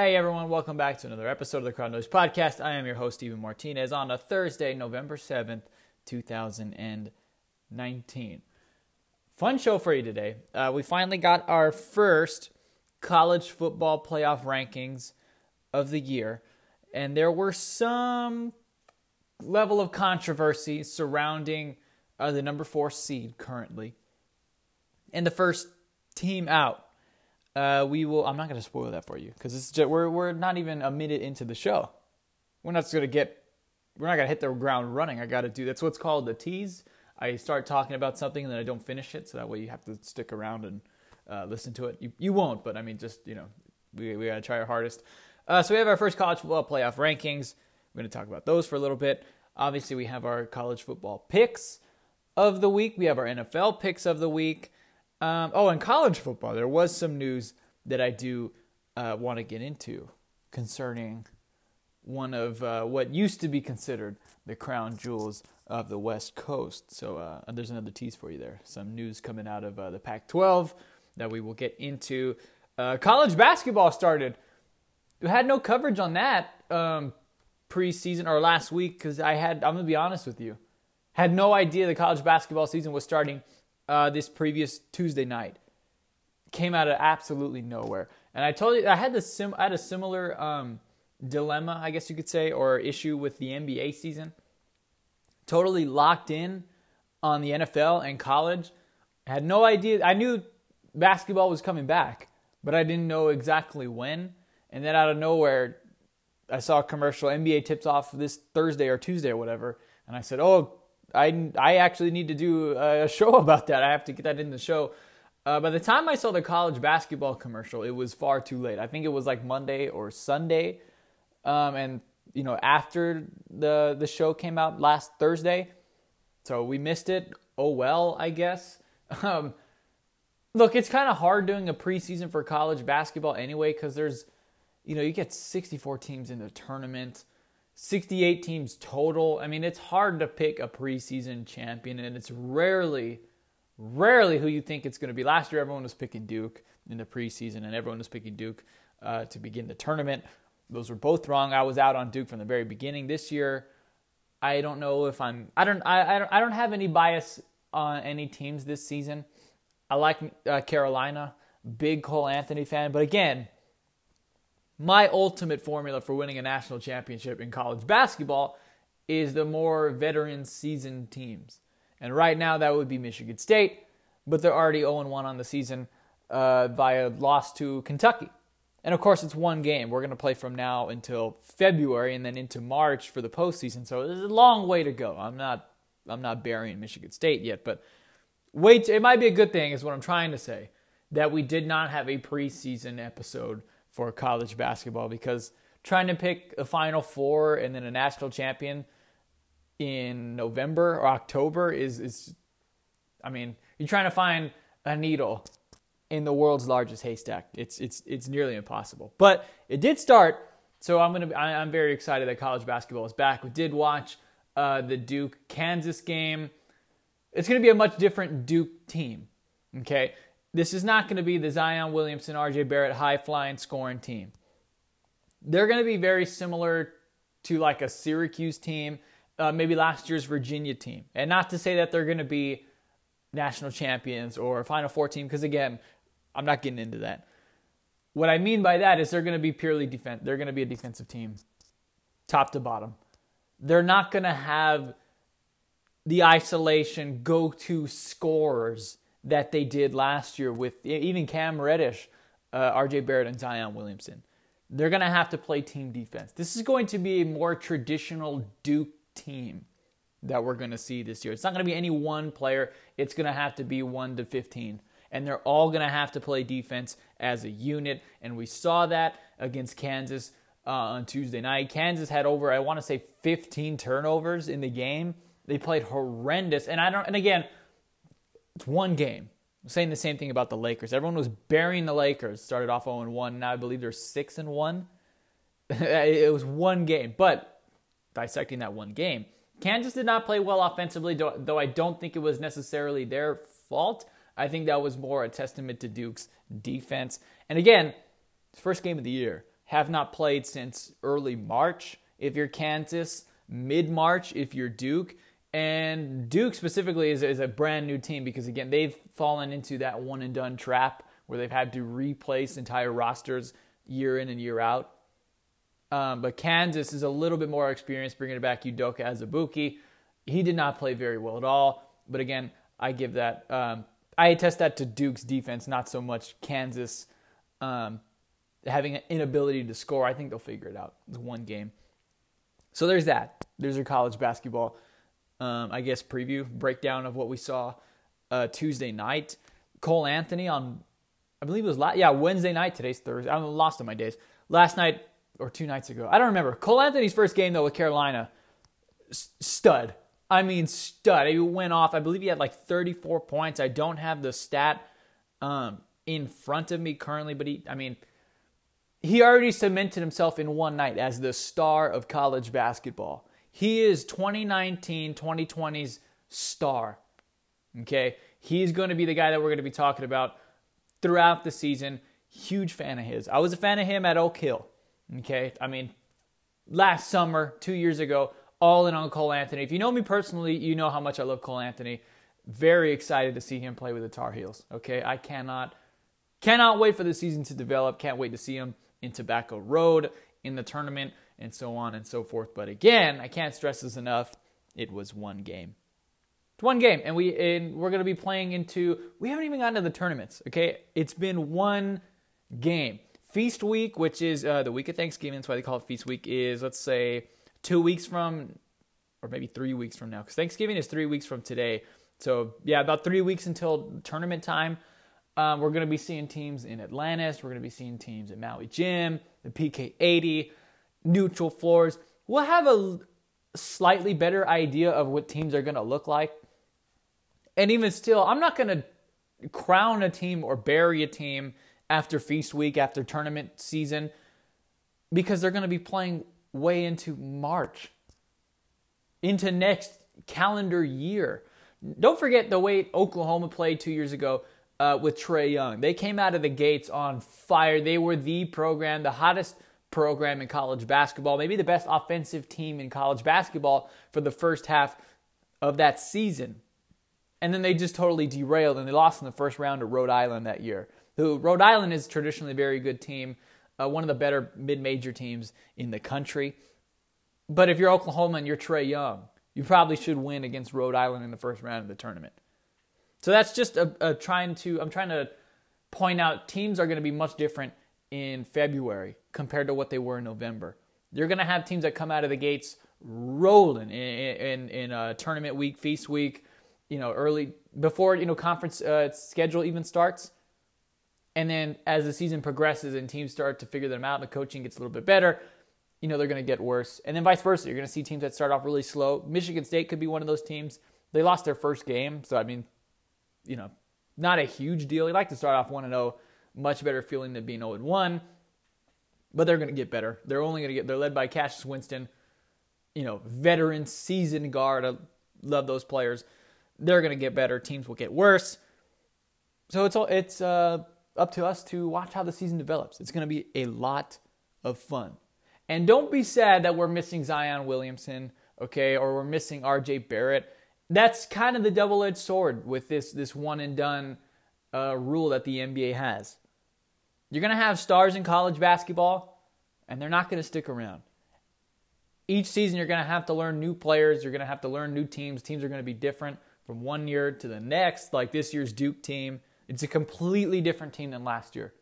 Hey everyone, welcome back to another episode of the Crowd Noise Podcast. I am your host, Steven Martinez, on a Thursday, November 7th, 2019. Fun show for you today. Uh, we finally got our first college football playoff rankings of the year, and there were some level of controversy surrounding uh, the number four seed currently. And the first team out uh, we will. I'm not going to spoil that for you because it's just, we're we're not even a minute into the show. We're not going to get. We're not going to hit the ground running. I got to do. That's what's called the tease. I start talking about something and then I don't finish it, so that way you have to stick around and uh, listen to it. You you won't, but I mean, just you know, we we got to try our hardest. Uh, so we have our first college football playoff rankings. We're going to talk about those for a little bit. Obviously, we have our college football picks of the week. We have our NFL picks of the week. Um, oh, in college football, there was some news that I do uh, want to get into concerning one of uh, what used to be considered the crown jewels of the West Coast. So uh, there's another tease for you there. Some news coming out of uh, the Pac 12 that we will get into. Uh, college basketball started. We had no coverage on that um, preseason or last week because I had, I'm going to be honest with you, had no idea the college basketball season was starting uh, this previous Tuesday night. Came out of absolutely nowhere. And I told you I had the sim I had a similar um, dilemma, I guess you could say, or issue with the NBA season. Totally locked in on the NFL and college. I had no idea. I knew basketball was coming back, but I didn't know exactly when. And then out of nowhere, I saw a commercial. NBA tips off this Thursday or Tuesday or whatever, and I said, "Oh, I, I actually need to do a show about that. I have to get that in the show. Uh, by the time I saw the college basketball commercial, it was far too late. I think it was like Monday or Sunday, um, and you know after the the show came out last Thursday, so we missed it. Oh well, I guess. Um, look, it's kind of hard doing a preseason for college basketball anyway because there's, you know, you get 64 teams in the tournament. 68 teams total. I mean, it's hard to pick a preseason champion, and it's rarely, rarely who you think it's going to be. Last year, everyone was picking Duke in the preseason, and everyone was picking Duke uh, to begin the tournament. Those were both wrong. I was out on Duke from the very beginning. This year, I don't know if I'm. I don't. I, I don't. I don't have any bias on any teams this season. I like uh, Carolina, big Cole Anthony fan, but again, my ultimate formula for winning a national championship in college basketball is the more veteran seasoned teams. And right now that would be Michigan State, but they're already 0 1 on the season uh, via loss to Kentucky. And of course, it's one game. We're going to play from now until February and then into March for the postseason. So there's a long way to go. I'm not, I'm not burying Michigan State yet, but wait. It might be a good thing, is what I'm trying to say, that we did not have a preseason episode for college basketball because trying to pick a Final Four and then a national champion in November or October is is I mean, you're trying to find a needle in the world's largest haystack. It's it's it's nearly impossible. But it did start, so I'm gonna I, I'm very excited that college basketball is back. We did watch uh, the Duke Kansas game. It's gonna be a much different Duke team. Okay, this is not going to be the Zion Williamson, RJ Barrett high flying scoring team. They're going to be very similar to like a Syracuse team, uh, maybe last year's Virginia team. And not to say that they're going to be national champions or Final Four team, because again, I'm not getting into that. What I mean by that is they're going to be purely defense. They're going to be a defensive team, top to bottom. They're not going to have the isolation go-to scorers that they did last year with even Cam Reddish, uh, RJ Barrett, and Zion Williamson. They're going to have to play team defense. This is going to be a more traditional Duke team that we're going to see this year. It's not going to be any one player, it's going to have to be 1 to 15. And they're all going to have to play defense as a unit. And we saw that against Kansas uh, on Tuesday night. Kansas had over, I want to say, 15 turnovers in the game. They played horrendous. And I don't, and again, it's one game. I'm saying the same thing about the Lakers. Everyone was burying the Lakers. Started off 0 1. Now I believe they're 6 and 1. it was one game. But dissecting that one game, Kansas did not play well offensively, though I don't think it was necessarily their fault. I think that was more a testament to Duke's defense. And again, first game of the year. have not played since early March. If you're Kansas, mid March if you're Duke. And Duke specifically is, is a brand new team because, again, they've fallen into that one and done trap where they've had to replace entire rosters year in and year out. Um, but Kansas is a little bit more experienced bringing it back Udoka Azubuike. He did not play very well at all. But again, I give that, um, I attest that to Duke's defense, not so much Kansas um, having an inability to score. I think they'll figure it out. It's one game. So there's that. There's your college basketball, um, I guess, preview, breakdown of what we saw uh, Tuesday night. Cole Anthony on, I believe it was last, yeah, Wednesday night. Today's Thursday. I'm lost on my days. Last night or two nights ago. I don't remember. Cole Anthony's first game, though, with Carolina, stud. I mean, stud. He went off. I believe he had like 34 points. I don't have the stat um, in front of me currently, but he, I mean, he already cemented himself in one night as the star of college basketball. He is 2019 2020's star. Okay? He's going to be the guy that we're going to be talking about throughout the season. Huge fan of his. I was a fan of him at Oak Hill. Okay? I mean, last summer, two years ago, all in on Cole Anthony. If you know me personally, you know how much I love Cole Anthony. Very excited to see him play with the Tar Heels. Okay? I cannot. Cannot wait for the season to develop. Can't wait to see him in Tobacco Road, in the tournament, and so on and so forth. But again, I can't stress this enough. It was one game. It's one game, and we and we're gonna be playing into. We haven't even gotten to the tournaments. Okay, it's been one game. Feast week, which is uh, the week of Thanksgiving, that's why they call it Feast week. Is let's say two weeks from, or maybe three weeks from now, because Thanksgiving is three weeks from today. So yeah, about three weeks until tournament time. Um, we're to be seeing teams in Atlantis. We're to be seeing teams at Maui Jim, the PK80, neutral floors. We'll have a slightly better idea of what teams are going to look like. And even still, I'm not going to crown a team or bury a team after feast week, after tournament season, because they're going to be playing way into March, into next calendar year. Don't forget the way Oklahoma played two years ago uh, with Trae Young. They came out of the gates on fire. They were the program, the hottest program in college basketball, maybe the best offensive team in college basketball for the first half of that season. And then they just totally derailed and they lost in the first round to Rhode Island that year. Who Rhode Island is traditionally a very good team, uh, one of the better mid-major teams in the country. But if you're Oklahoma and you're Trae Young, you probably should win against Rhode Island in the first round of the tournament. So that's just a, a trying to I'm trying to point out teams are going to be much different in February compared to what they were in November. You're going to have teams that come out of the gates rolling in in, in a tournament week, feast week, you know, early before you know conference uh, schedule even starts. And then as the season progresses and teams start to figure them out, and the coaching gets a little bit better. You know they're going to get worse, and then vice versa. You're going to see teams that start off really slow. Michigan State could be one of those teams. They lost their first game, so I mean you know, not a huge deal. You like to start off 1 and 0, much better feeling than being 0 and 1. But they're going to get better. They're only going to get, they're led by Cassius Winston, you know, veteran, seasoned guard. I love those players. They're going to get better. Teams will get worse. So it's all, it's uh, up to us to watch how the season develops. It's going to be a lot of fun. And don't be sad that we're missing Zion Williamson, okay, or we're missing RJ Barrett that's kind of the double-edged sword with this this one and done uh, rule that the NBA has. You're going to have stars in college basketball, and they're not going to stick around. Each season, you're going to have to learn new players. You're going to have to learn new teams. Teams are going to be different from one year to the next. Like this year's Duke team, it's a completely different team than last year,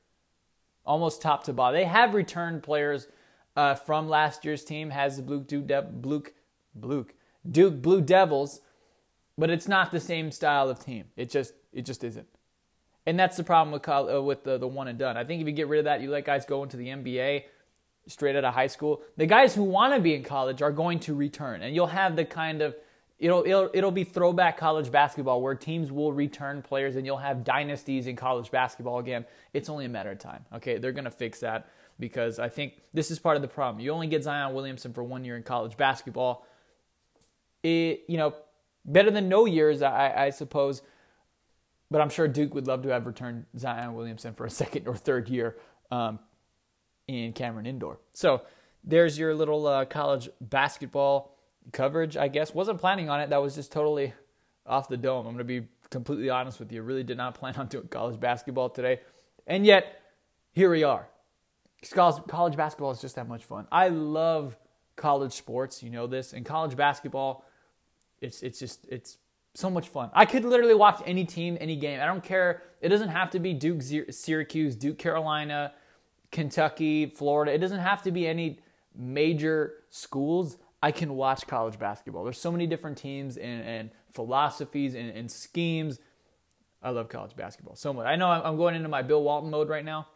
almost top to bottom. They have returned players uh, from last year's team. Has the Duke Duke Duke Duke Duke Blue Devils but it's not the same style of team. It just it just isn't. And that's the problem with uh, with the, the one and done. I think if you get rid of that, you let guys go into the NBA straight out of high school. The guys who want to be in college are going to return, and you'll have the kind of it'll it'll it'll be throwback college basketball where teams will return players, and you'll have dynasties in college basketball again. It's only a matter of time. Okay, they're gonna fix that because I think this is part of the problem. You only get Zion Williamson for one year in college basketball. It you know Better than no years, I, I suppose. But I'm sure Duke would love to have returned Zion Williamson for a second or third year. Um, in Cameron Indoor. So there's your little uh, college basketball coverage, I guess. Wasn't planning on it. That was just totally off the dome. I'm going to be completely honest with you. Really did not plan on doing college basketball today. And yet, here we are. College basketball is just that much fun. I love college sports. You know this. And college basketball, it's it's just it's so much fun. I could literally watch any team, any game. I don't care. It doesn't have to be Duke, Syracuse, Duke, Carolina, Kentucky, Florida. It doesn't have to be any major schools. I can watch college basketball. There's so many different teams and, and philosophies and, and, schemes. I love college basketball so much. I know I'm going into my Bill Walton mode right now.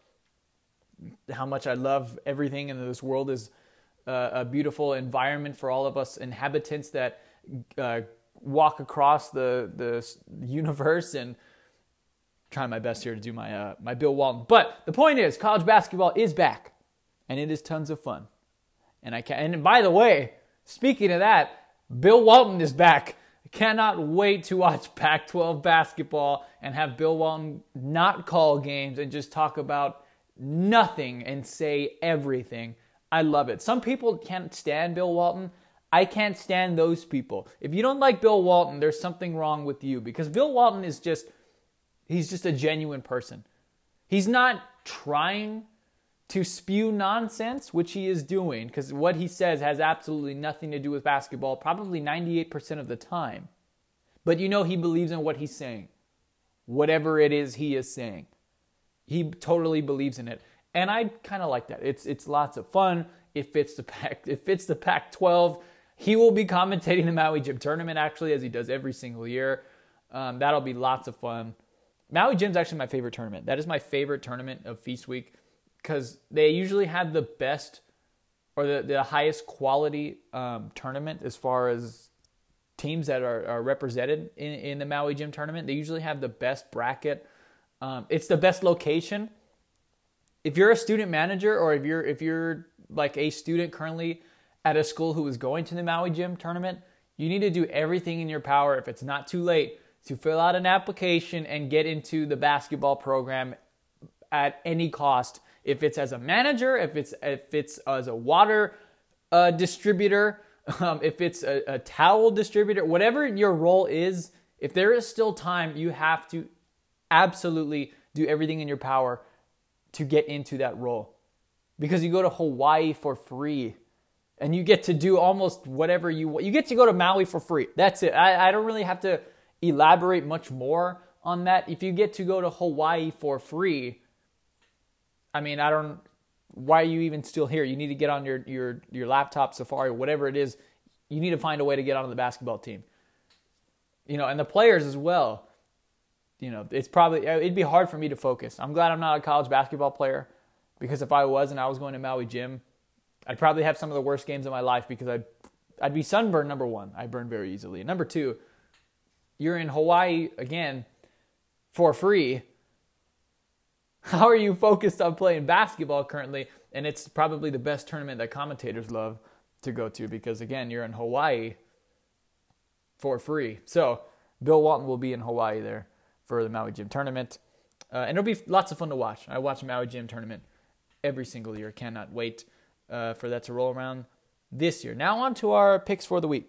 How much I love everything in this world is uh, a beautiful environment for all of us inhabitants that uh, walk across the the universe and trying my best here to do my uh, my Bill Walton. But the point is, college basketball is back, and it is tons of fun. And I can. And by the way, speaking of that, Bill Walton is back. I cannot wait to watch Pac-12 basketball and have Bill Walton not call games and just talk about nothing and say everything. I love it. Some people can't stand Bill Walton. I can't stand those people. If you don't like Bill Walton, there's something wrong with you because Bill Walton is just he's just a genuine person. He's not trying to spew nonsense, which he is doing because what he says has absolutely nothing to do with basketball, probably 98% of the time. But you know he believes in what he's saying. Whatever it is he is saying. He totally believes in it. And I kind of like that. It's it's lots of fun. It fits the pack. It fits the Pac-12 he will be commentating the Maui Jim tournament actually, as he does every single year. Um, that'll be lots of fun. Maui Jim's actually my favorite tournament. That is my favorite tournament of Feast Week because they usually have the best or the, the highest quality um, tournament as far as teams that are, are represented in, in the Maui Jim tournament. They usually have the best bracket. Um, it's the best location. If you're a student manager or if you're if you're like a student currently at a school who is going to the Maui Jim tournament, you need to do everything in your power, if it's not too late, to fill out an application and get into the basketball program at any cost. If it's as a manager, if it's if it's as a water uh, distributor, um, if it's a, a towel distributor, whatever your role is, if there is still time, you have to absolutely do everything in your power to get into that role. Because you go to Hawaii for free and you get to do almost whatever you want. You get to go to Maui for free. That's it. I, I don't really have to elaborate much more on that. If you get to go to Hawaii for free, I mean, I don't. Why are you even still here? You need to get on your your your laptop, Safari, whatever it is. You need to find a way to get onto the basketball team. You know, and the players as well. You know, it's probably it'd be hard for me to focus. I'm glad I'm not a college basketball player because if I was and I was going to Maui Jim, I'd probably have some of the worst games of my life because I'd I'd be sunburned. Number one, I burn very easily. Number two, you're in Hawaii again for free. How are you focused on playing basketball currently? And it's probably the best tournament that commentators love to go to because again, you're in Hawaii for free. So Bill Walton will be in Hawaii there for the Maui Jim tournament. Uh, and it'll be lots of fun to watch. I watch Maui Jim tournament every single year. Cannot wait uh, for that to roll around this year. Now, on to our picks for the week.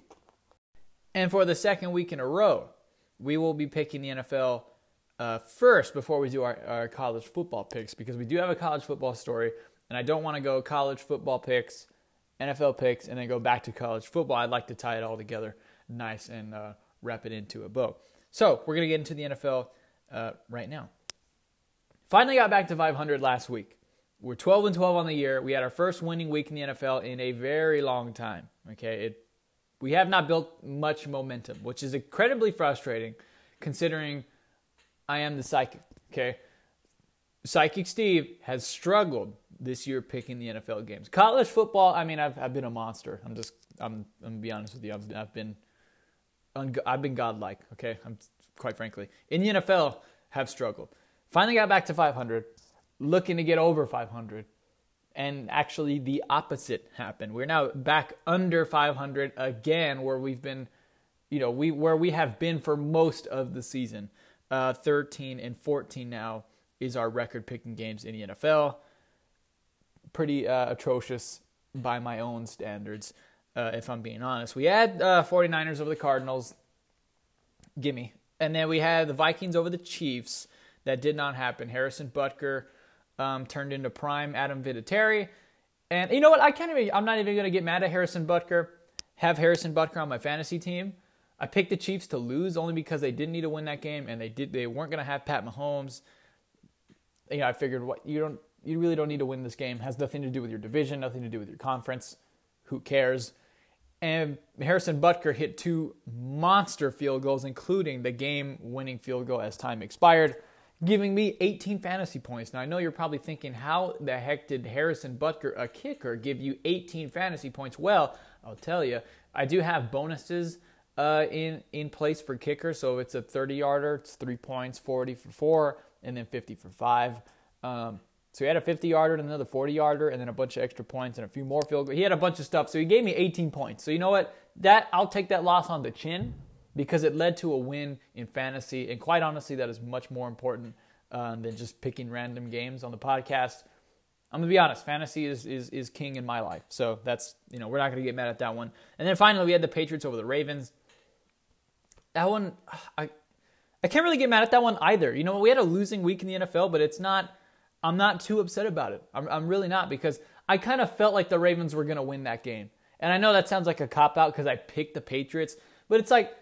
And for the second week in a row, we will be picking the NFL uh, first before we do our, our college football picks because we do have a college football story, and I don't want to go college football picks, NFL picks, and then go back to college football. I'd like to tie it all together nice and uh, wrap it into a bow. So we're going to get into the NFL uh, right now. Finally got back to 500 last week. We're 12 and 12 on the year. We had our first winning week in the NFL in a very long time. Okay, it we have not built much momentum, which is incredibly frustrating considering I am the psychic. Okay, Psychic Steve has struggled this year picking the NFL games. College football, I mean, I've I've been a monster. I'm just I'm I'm gonna be honest with you. I've I've been I've been godlike. Okay, I'm quite frankly in the NFL have struggled. Finally got back to 500 looking to get over 500. And actually, the opposite happened. We're now back under 500 again, where we've been, you know, we where we have been for most of the season. Uh, 13 and 14 now is our record picking games in the NFL. pretty uh, atrocious by my own standards, uh, if I'm being honest. We had uh, 49ers over the Cardinals. Gimme. And then we had the Vikings over the Chiefs. That did not happen. Harrison Butker um, turned into prime Adam Vinatieri. And you know what? I can't even. I'm not even going to get mad at Harrison Butker. Have Harrison Butker on my fantasy team. I picked the Chiefs to lose only because they didn't need to win that game, and they did. They weren't going to have Pat Mahomes. You know, I figured what you don't. You really don't need to win this game. It has nothing to do with your division, nothing to do with your conference. Who cares? And Harrison Butker hit two monster field goals, including the game-winning field goal as time expired giving me 18 fantasy points. Now, I know you're probably thinking, how the heck did Harrison Butker, a kicker, give you 18 fantasy points? Well, I'll tell you, I do have bonuses uh, in, in place for kicker. So if it's a 30 yarder, it's three points, 40 for four, and then 50 for five. Um, so he had a 50 yarder and another 40 yarder, and then a bunch of extra points and a few more field goals. He had a bunch of stuff. So he gave me 18 points. So you know what? That I'll take that loss on the chin because it led to a win in fantasy. And quite honestly, that is much more important uh, than just picking random games on the podcast. I'm gonna be honest, fantasy is, is is king in my life. So that's you know we're not gonna get mad at that one. And then finally we had the Patriots over the Ravens. That one, I I can't really get mad at that one either. You know we had a losing week in the NFL, but it's not. I'm not too upset about it. I'm I'm really not because I kind of felt like the Ravens were gonna win that game. And I know that sounds like a cop out because I picked the Patriots, but it's like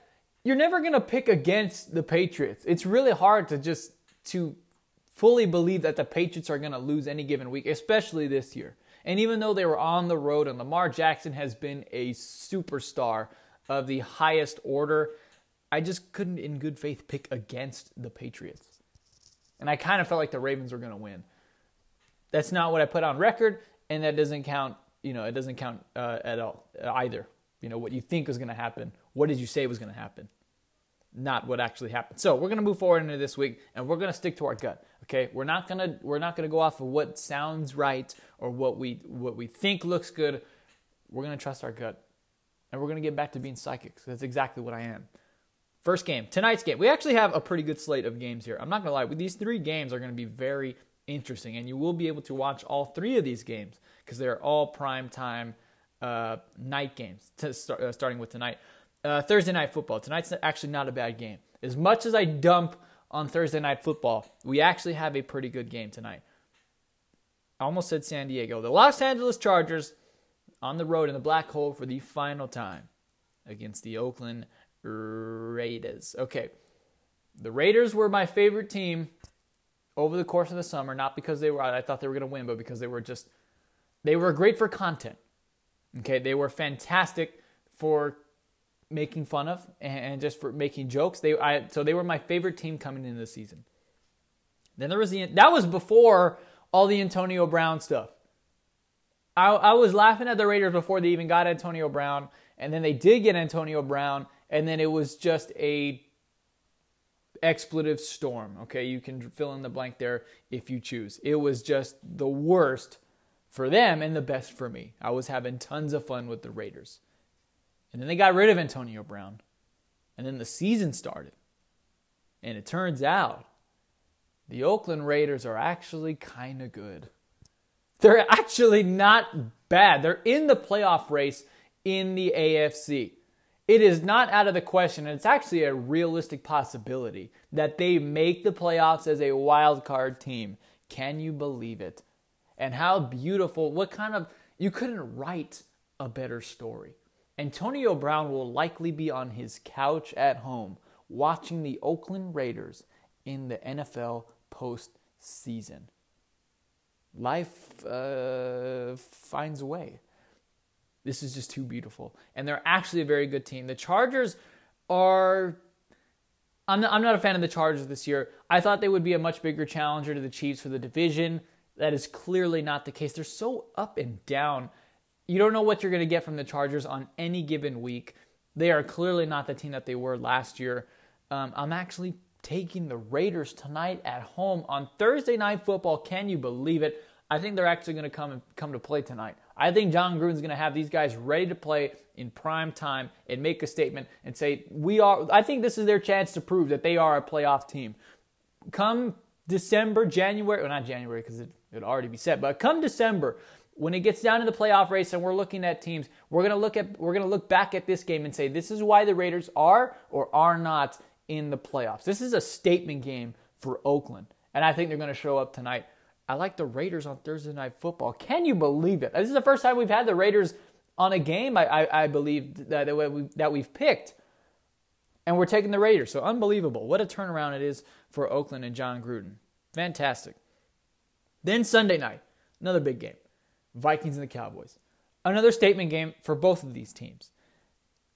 you're never going to pick against the Patriots. It's really hard to just to fully believe that the Patriots are going to lose any given week, especially this year. And even though they were on the road and Lamar Jackson has been a superstar of the highest order, I just couldn't in good faith pick against the Patriots. And I kind of felt like the Ravens were going to win. That's not what I put on record, and that doesn't count, you know, it doesn't count uh, at all either. You know, what you think was going to happen what did you say was going to happen? Not what actually happened. So we're to move forward into this week, and we're to stick to our gut. Okay, we're not gonna we're not gonna go off of what sounds right or what we what we think looks good. We're gonna trust our gut, and we're gonna get back to being psychics. That's exactly what I am. First game, tonight's game. We actually have a pretty good slate of games here. I'm not gonna lie, these three games are gonna be very interesting, and you will be able to watch all three of these games because they're all prime time uh, night games. To Start, uh, starting with tonight uh, Thursday night football. Tonight's actually not a bad game. As much as I dump on Thursday night football, we actually have a pretty good game tonight. I almost said San Diego. The Los Angeles Chargers on the road in the black hole for the final time against the Oakland Raiders. Okay. The Raiders were my favorite team over the course of the summer, not because they were I thought they were going to win, but because they were just they were great for content. Okay, they were fantastic for making fun of and just for making jokes. They I, so they were my favorite team coming into the season. Then there was the that was before all the Antonio Brown stuff. I, I was laughing at the Raiders before they even got Antonio Brown, and then they did get Antonio Brown, and then it was just a expletive storm. Okay, you can fill in the blank there if you choose. It was just the worst for them and the best for me. I was having tons of fun with the Raiders. And then they got rid of Antonio Brown. And then the season started. And it turns out the Oakland Raiders are actually kind of good. They're actually not bad. They're in the playoff race in the AFC. It is not out of the question, and it's actually a realistic possibility that they make the playoffs as a wild card team. Can you believe it? And how beautiful, what kind of, you couldn't write a better story. Antonio Brown will likely be on his couch at home watching the Oakland Raiders in the NFL postseason. Life uh, finds a way. This is just too beautiful. And they're actually a very good team. The Chargers are. I'm not, I'm not a fan of the Chargers this year. I thought they would be a much bigger challenger to the Chiefs for the division. That is clearly not the case. They're so up and down you don't know what you're going to get from the Chargers on any given week. They are clearly not the team that they were last year. Um, I'm actually taking the Raiders tonight at home on Thursday night football. Can you believe it? I think they're actually going to come come to play tonight. I think Jon Gruden's going to have these guys ready to play in prime time and make a statement and say we are. I think this is their chance to prove that they are a playoff team. Come December, January, well not January because it would already be set, but come December, when it gets down to the playoff race and we're looking at teams, we're gonna look at we're gonna look back at this game and say this is why the Raiders are or are not in the playoffs. This is a statement game for Oakland, and I think they're gonna show up tonight. I like the Raiders on Thursday Night Football. Can you believe it? This is the first time we've had the Raiders on a game. I, I, I believe that that, we, that we've picked, and we're taking the Raiders. So unbelievable! What a turnaround it is for Oakland and Jon Gruden. Fantastic. Then Sunday night, another big game. Vikings and the Cowboys. Another statement game for both of these teams.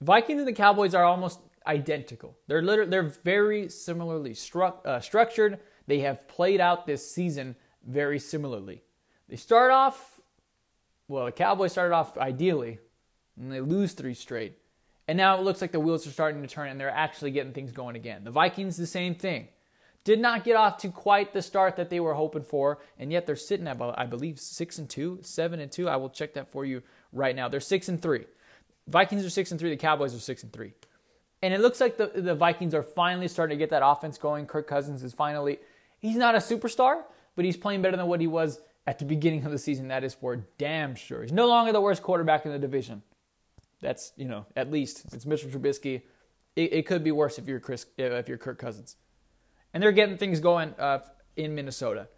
Vikings and the Cowboys are almost identical. They're literally, they're very similarly stru- uh, structured. They have played out this season very similarly. They start off well, the Cowboys started off ideally and they lose 3 straight. And now it looks like the wheels are starting to turn and they're actually getting things going again. The Vikings the same thing. Did not get off to quite the start that they were hoping for, and yet they're sitting at I believe, six and two, seven and two. I will check that for you right now. They're six and three. Vikings are six and three. The Cowboys are six and three. And it looks like the, the Vikings are finally starting to get that offense going. Kirk Cousins is finally, he's not a superstar, but he's playing better than what he was at the beginning of the season. That is for damn sure. He's no longer the worst quarterback in the division. That's, you know, at least it's Mitchell Trubisky. It, it could be worse if you're Chris, if you're Kirk Cousins and they're getting things going uh, in Minnesota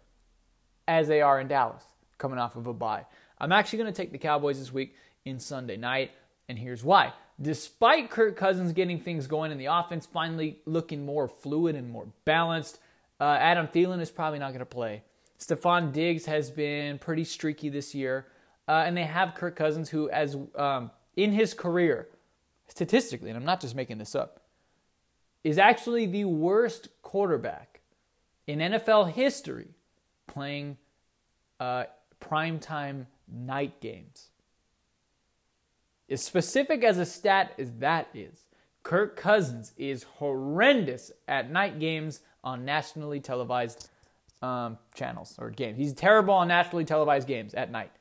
as they are in Dallas, coming off of a bye. I'm actually going to take the Cowboys this week in Sunday night, and here's why. Despite Kirk Cousins getting things going in the offense, finally looking more fluid and more balanced, uh, Adam Thielen is probably not going to play. Stefon Diggs has been pretty streaky this year, uh, and they have Kirk Cousins, who, as um, in his career, statistically, and I'm not just making this up, is actually the worst quarterback in NFL history playing uh, primetime night games. As specific as a stat as that is, Kirk Cousins is horrendous at night games on nationally televised um, channels or games. He's terrible on nationally televised games at night.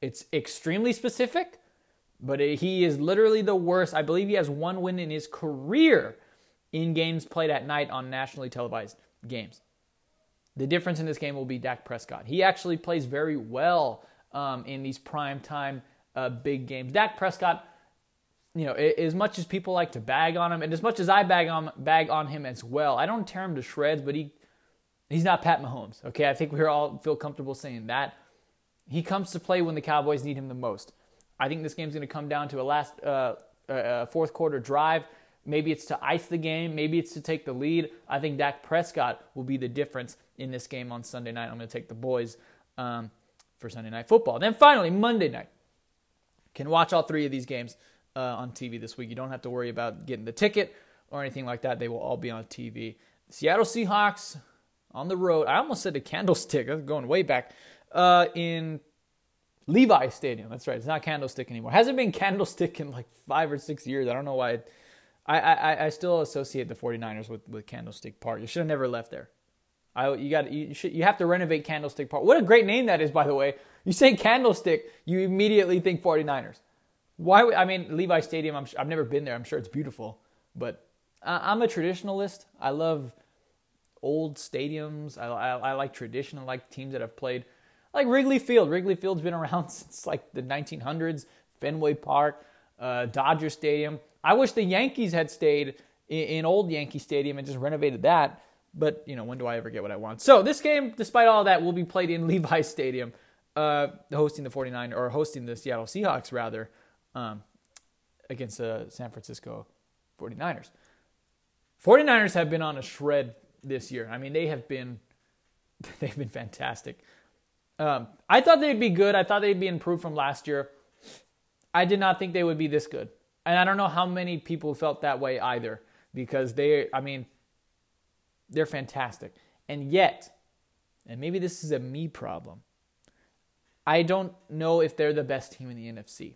It's extremely specific, but he is literally the worst. I believe he has one win in his career in games played at night on nationally televised games. The difference in this game will be Dak Prescott. He actually plays very well um, in these prime time uh, big games. Dak Prescott, you know, as much as people like to bag on him, and as much as I bag on bag on him as well, I don't tear him to shreds. But he he's not Pat Mahomes. Okay, I think we all feel comfortable saying that. He comes to play when the Cowboys need him the most. I think this game's going to come down to a last uh, uh, fourth quarter drive Maybe it's to ice the game. Maybe it's to take the lead. I think Dak Prescott will be the difference in this game on Sunday night. I'm going to take the boys um, for Sunday night football. Then finally, Monday night. Can watch all three of these games uh, on TV this week. You don't have to worry about getting the ticket or anything like that. They will all be on TV. Seattle Seahawks on the road. I almost said a candlestick. I'm going way back. Uh, in Levi Stadium. That's right. It's not Candlestick anymore. Hasn't been Candlestick in like five or six years. I don't know why. It, I, I, I still associate the 49ers with, with Candlestick Park. You should have never left there. I, you got you should you have to renovate Candlestick Park. What a great name that is, by the way. You say Candlestick, you immediately think 49ers. Why? I mean, Levi Stadium. i have never been there. I'm sure it's beautiful, but I'm a traditionalist. I love old stadiums. I, I, I like tradition. I like teams that have played, like Wrigley Field. Wrigley Field's been around since like the 1900s. Fenway Park, uh, Dodger Stadium. I wish the Yankees had stayed in, in old Yankee Stadium and just renovated that. But, you know, when do I ever get what I want? So this game, despite all that, will be played in Levi Stadium, uh, hosting the 49 or hosting the Seattle Seahawks, rather, um, against the San Francisco 49ers. 49ers have been on a shred this year. I mean, they have been they've been fantastic. Um, I thought they'd be good. I thought they'd be improved from last year. I did not think they would be this good. And I don't know how many people felt that way either because they, I mean, they're fantastic. And yet, and maybe this is a me problem, I don't know if they're the best team in the NFC.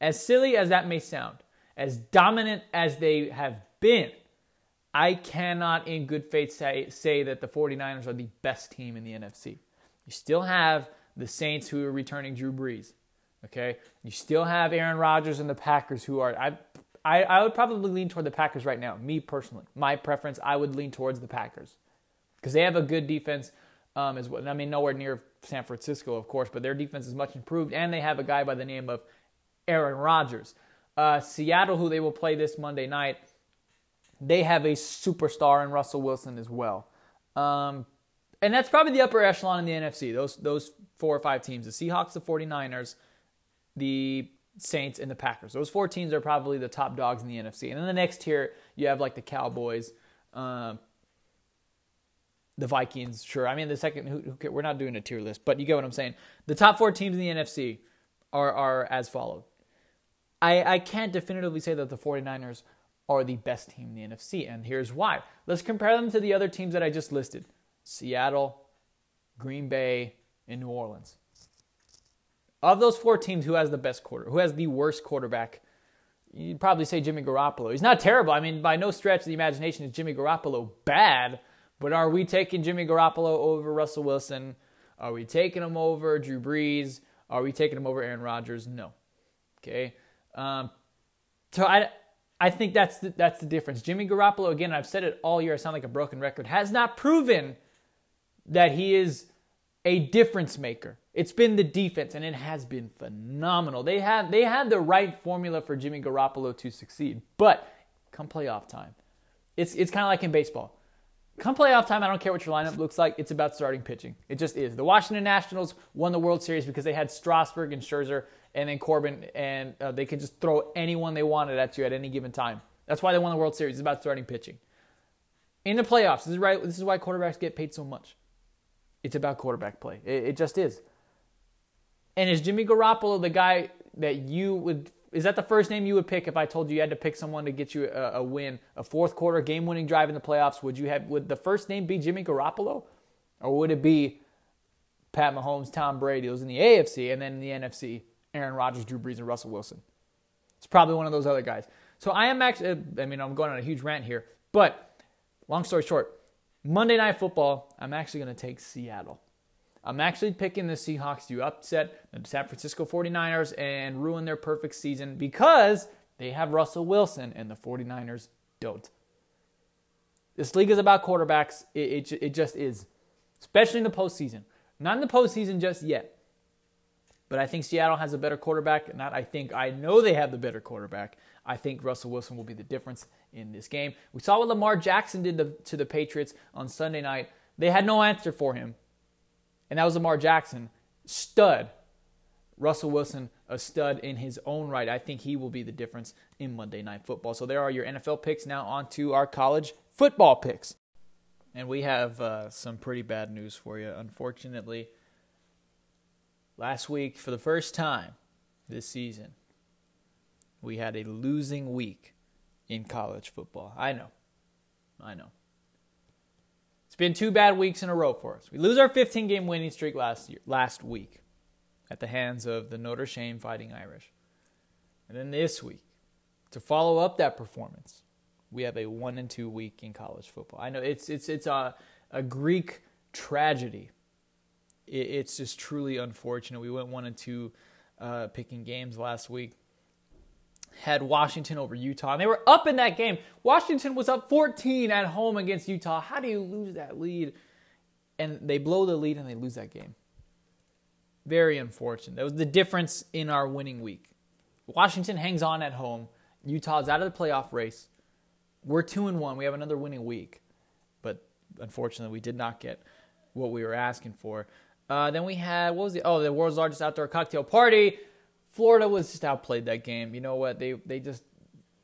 As silly as that may sound, as dominant as they have been, I cannot in good faith say, say that the 49ers are the best team in the NFC. You still have the Saints who are returning Drew Brees. Okay, you still have Aaron Rodgers and the Packers, who are I, I, I would probably lean toward the Packers right now. Me personally, my preference, I would lean towards the Packers because they have a good defense um, as well. I mean, nowhere near San Francisco, of course, but their defense is much improved, and they have a guy by the name of Aaron Rodgers. Uh, Seattle, who they will play this Monday night, they have a superstar in Russell Wilson as well. Um, and that's probably the upper echelon in the NFC. Those those four or five teams: the Seahawks, the 49ers, the Saints, and the Packers. Those four teams are probably the top dogs in the NFC. And then the next tier, you have like the Cowboys, um, the Vikings. Sure, I mean the second. Who, who, we're not doing a tier list, but you get what I'm saying. The top four teams in the NFC are are as followed. I I can't definitively say that the 49ers are the best team in the NFC, and here's why. Let's compare them to the other teams that I just listed: Seattle, Green Bay, and New Orleans. Of those four teams, who has the best quarter? Who has the worst quarterback? You'd probably say Jimmy Garoppolo. He's not terrible. I mean, by no stretch of the imagination is Jimmy Garoppolo bad. But are we taking Jimmy Garoppolo over Russell Wilson? Are we taking him over Drew Brees? Are we taking him over Aaron Rodgers? No. Okay. Um, so I, I think that's the, that's the difference. Jimmy Garoppolo, again, I've said it all year. I sound like a broken record. Has not proven that he is a difference maker. It's been the defense, and it has been phenomenal. They had they had the right formula for Jimmy Garoppolo to succeed. But come playoff time, it's it's kind of like in baseball. Come playoff time, I don't care what your lineup looks like. It's about starting pitching. It just is. The Washington Nationals won the World Series because they had Strasburg and Scherzer and then Corbin, and uh, they could just throw anyone they wanted at you at any given time. That's why they won the World Series. It's about starting pitching. In the playoffs, this is right. This is why quarterbacks get paid so much. It's about quarterback play. It, it just is. And is Jimmy Garoppolo the guy that you would is that the first name you would pick if I told you you had to pick someone to get you a, a win, a fourth quarter game winning drive in the playoffs? Would you have would the first name be Jimmy Garoppolo, or would it be Pat Mahomes, Tom Brady? Those in the AFC, and then in the NFC, Aaron Rodgers, Drew Brees, and Russell Wilson. It's probably one of those other guys. So I am actually, I mean, I'm going on a huge rant here, but long story short, Monday Night Football, I'm actually going to take Seattle. I'm actually picking the Seahawks to upset the San Francisco 49ers and ruin their perfect season because they have Russell Wilson and the 49ers don't. This league is about quarterbacks. It, it, it just is, especially in the postseason. Not in the postseason just yet. But I think Seattle has a better quarterback. Not I think, I know they have the better quarterback. I think Russell Wilson will be the difference in this game. We saw what Lamar Jackson did to, to the Patriots on Sunday night. They had no answer for him and that was Lamar Jackson, stud. Russell Wilson, a stud in his own right. I think he will be the difference in Monday Night Football. So there are your NFL picks. Now on to our college football picks. And we have uh, some pretty bad news for you. Unfortunately, last week, for the first time this season, we had a losing week in college football. I know. I know. It's been two bad weeks in a row for us. We lose our 15 game winning streak last year, last week at the hands of the Notre Dame Fighting Irish. And then this week, to follow up that performance, we have a 1 and 2 week in college football. I know it's it's it's a a Greek tragedy. It, it's just truly unfortunate. We went 1 and 2 uh, picking games last week had Washington over Utah, and they were up in that game. Washington was up 14 at home against Utah. How do you lose that lead? And they blow the lead and they lose that game. Very unfortunate. That was the difference in our winning week. Washington hangs on at home. Utah's out of the playoff race. We're two and one. We have another winning week, but unfortunately, we did not get what we were asking for. Uh, then we had what was the oh the world's largest outdoor cocktail party. Florida was just outplayed that game. You know what? They they just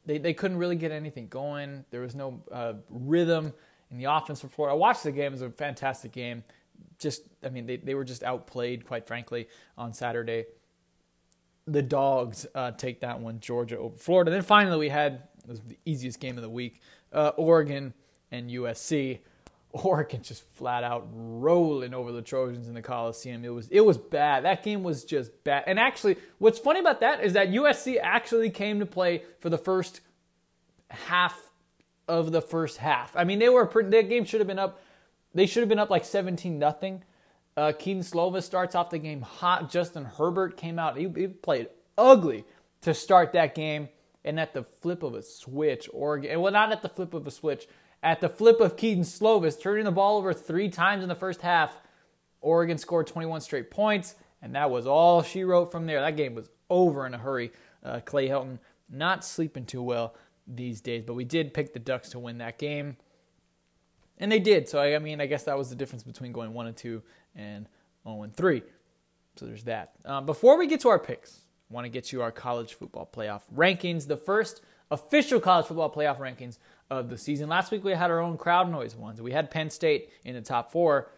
they, they couldn't really get anything going. There was no uh, rhythm in the offense for Florida. I watched the game. It was a fantastic game. Just I mean they, they were just outplayed, quite frankly, on Saturday. The dogs uh, take that one, Georgia over Florida. Then finally we had was the easiest game of the week, uh, Oregon and USC. Oregon just flat out rolling over the Trojans in the Coliseum. It was it was bad. That game was just bad. And actually, what's funny about that is that USC actually came to play for the first half of the first half. I mean, they were pretty, that game should have been up. They should have been up like seventeen nothing. Uh, Kedon Slovis starts off the game hot. Justin Herbert came out. He, he played ugly to start that game. And at the flip of a switch, Oregon, well, not at the flip of a switch, at the flip of Kedon Slovis, turning the ball over three times in the first half, Oregon scored 21 straight points, and that was all she wrote from there. That game was over in a hurry. Uh, Clay Helton not sleeping too well these days, but we did pick the Ducks to win that game. And they did. So, I, mean, I guess that was the difference between going 1 and 2 and 0 and 3. So there's that. Um, before we get to our picks, I want to get you our college football playoff rankings. The first official college football playoff rankings of the season. Last week we had our own crowd noise ones. We had Penn State in the top four.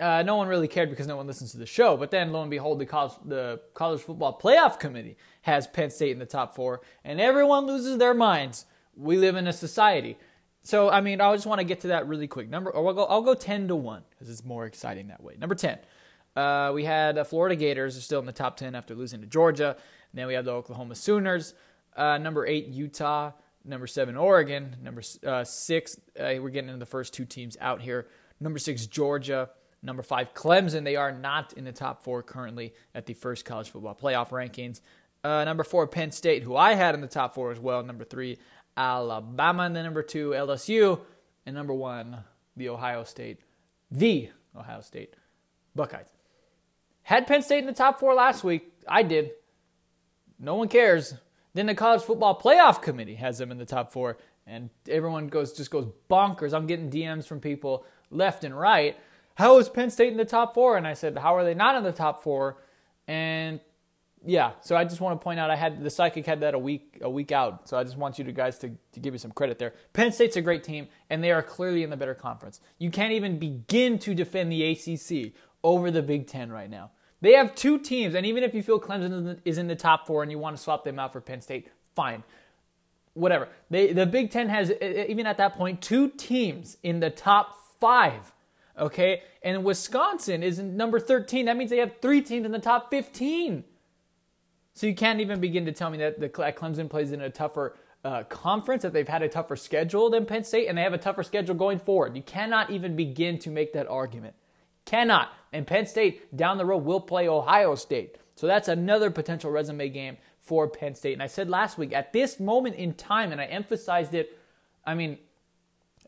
Uh, no one really cared because no one listens to the show. But then, lo and behold, the college, the college football playoff committee has Penn State in the top four, and everyone loses their minds. We live in a society. So, I mean, I just want to get to that really quick. Number, or I'll go, I'll go ten to one because it's more exciting that way. Number ten, uh, we had uh, Florida Gators are still in the top ten after losing to Georgia. And then we have the Oklahoma Sooners. Uh, number eight, Utah. Number seven, Oregon. Number uh, six, uh, we're getting into the first two teams out here. Number six, Georgia. Number five, Clemson. They are not in the top four currently at the first college football playoff rankings. Uh, number four, Penn State, who I had in the top four as well. Number three, Alabama. And then number two, LSU. And number one, the Ohio State, the Ohio State Buckeyes. Had Penn State in the top four last week. I did. No one cares. Then the college football playoff committee has them in the top four, and everyone goes just goes bonkers. I'm getting DMs from people left and right. How is Penn State in the top four? And I said, How are they not in the top four? And yeah, so I just want to point out I had the psychic had that a week a week out. So I just want you to guys to, to give you some credit there. Penn State's a great team, and they are clearly in the better conference. You can't even begin to defend the ACC over the Big Ten right now. They have two teams, and even if you feel Clemson is in the top four and you want to swap them out for Penn State, fine. Whatever. They, the Big Ten has, even at that point, two teams in the top five. Okay? And Wisconsin is number 13. That means they have three teams in the top 15. So you can't even begin to tell me that the Clemson plays in a tougher uh, conference, that they've had a tougher schedule than Penn State, and they have a tougher schedule going forward. You cannot even begin to make that argument. Cannot. And Penn State down the road will play Ohio State. So that's another potential resume game for Penn State. And I said last week, at this moment in time, and I emphasized it, I mean,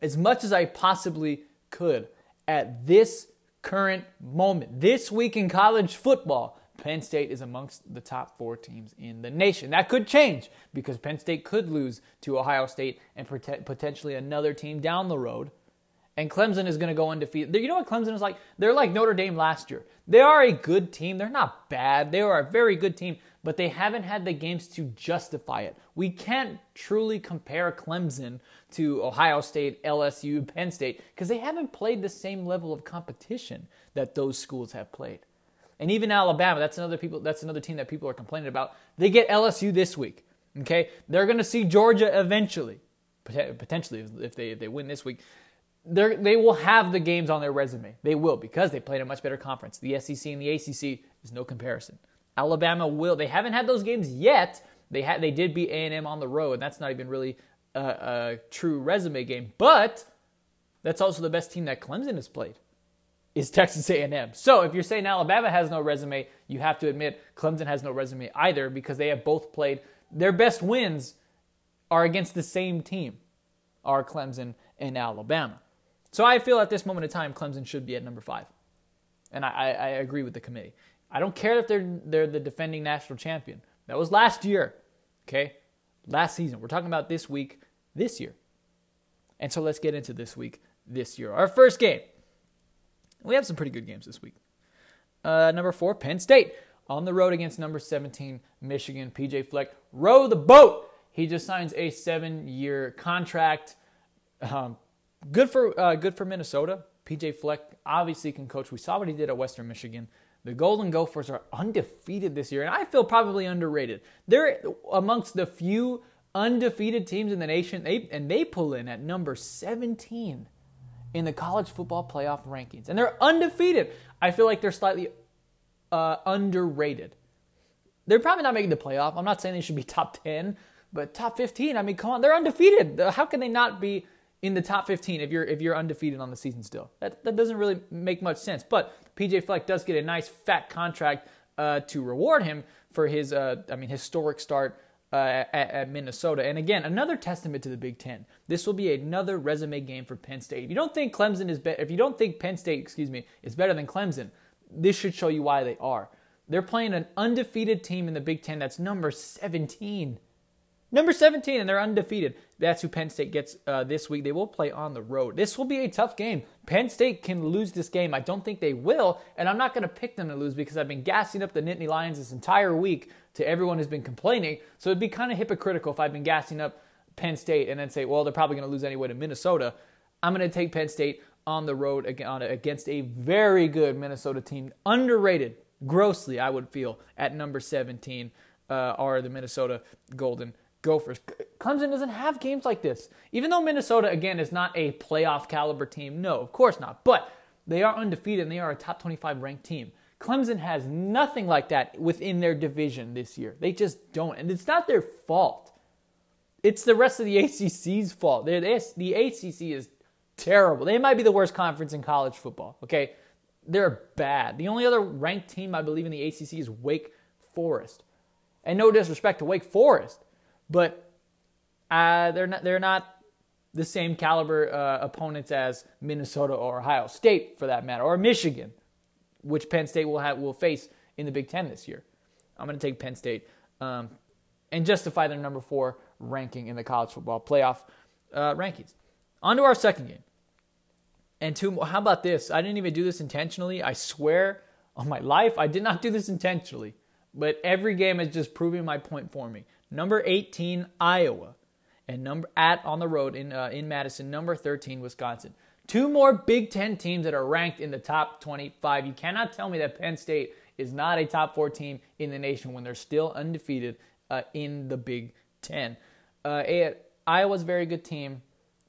as much as I possibly could, at this current moment, this week in college football, Penn State is amongst the top four teams in the nation. That could change because Penn State could lose to Ohio State and potentially another team down the road and Clemson is going to go undefeated. You know what Clemson is like? They're like Notre Dame last year. They are a good team. They're not bad. They are a very good team, but they haven't had the games to justify it. We can't truly compare Clemson to Ohio State, LSU, Penn State because they haven't played the same level of competition that those schools have played. And even Alabama, that's another people that's another team that people are complaining about. They get LSU this week. Okay? They're going to see Georgia eventually. Potentially if they if they win this week they will have the games on their resume. They will because they played a much better conference. The SEC and the ACC is no comparison. Alabama will. They haven't had those games yet. They had they did beat A&M on the road. and That's not even really a, a true resume game, but that's also the best team that Clemson has played is Texas A&M. So if you're saying Alabama has no resume, you have to admit Clemson has no resume either because they have both played their best wins are against the same team, are Clemson and Alabama. So I feel at this moment in time, Clemson should be at number five. And I, I, agree with the committee. I don't care if they're, they're the defending national champion. That was last year, okay? Last season. We're talking about this week, this year. And so let's get into this week, this year. Our first game. We have some pretty good games this week. Uh, number four, Penn State on the road against number 17, Michigan. PJ Fleck, row the boat. He just signs a seven year contract. Um, good for uh, good for Minnesota. PJ Fleck obviously can coach. We saw what he did at Western Michigan. The Golden Gophers are undefeated this year, and I feel probably underrated. They're amongst the few undefeated teams in the nation, they, and they pull in at number 17 in the college football playoff rankings, and they're undefeated. I feel like they're slightly uh, underrated. They're probably not making the playoff. I'm not saying they should be top 10, but top 15. I mean, come on, they're undefeated. How can they not be in the top 15 if you're if you're undefeated on the season still. That that doesn't really make much sense. But PJ Fleck does get a nice fat contract uh, to reward him for his uh, I mean historic start uh, at, at, Minnesota. And again, another testament to the Big Ten. This will be another resume game for Penn State. If you don't think Clemson is better, if you don't think Penn State, excuse me, is better than Clemson, this should show you why they are. They're playing an undefeated team in the Big Ten that's number 17. Number 17, and they're undefeated. That's who Penn State gets uh, this week. They will play on the road. This will be a tough game. Penn State can lose this game. I don't think they will, and I'm not going to pick them to lose because I've been gassing up the Nittany Lions this entire week to everyone who's been complaining. So it'd be kind of hypocritical if I've been gassing up Penn State and then say, well, they're probably going to lose anyway to Minnesota. I'm going to take Penn State on the road against a very good Minnesota team, underrated grossly, I would feel, at number 17 uh, are the Minnesota Golden Gophers. Clemson doesn't have games like this. Even though Minnesota, again, is not a playoff caliber team, no, of course not. But they are undefeated and they are a top 25 ranked team. Clemson has nothing like that within their division this year. They just don't. And it's not their fault. It's the rest of the ACC's fault. The ACC is terrible. They might be the worst conference in college football, okay? They're bad. The only other ranked team I believe in the ACC is Wake Forest. And no disrespect to Wake Forest, but uh, they're not they're not the same caliber uh, opponents as Minnesota or Ohio State, for that matter, or Michigan, which Penn State will have will face in the Big Ten this year. I'm going to take Penn State um, and justify their number four ranking in the college football playoff uh, rankings. On to our second game. And two, how about this? I didn't even do this intentionally. I swear on my life, I did not do this intentionally. But every game is just proving my point for me. Number 18, Iowa, and number at on the road in uh, in Madison. Number 13, Wisconsin. Two more Big Ten teams that are ranked in the top 25. You cannot tell me that Penn State is not a top four team in the nation when they're still undefeated uh, in the Big Ten. Uh, Iowa's a very good team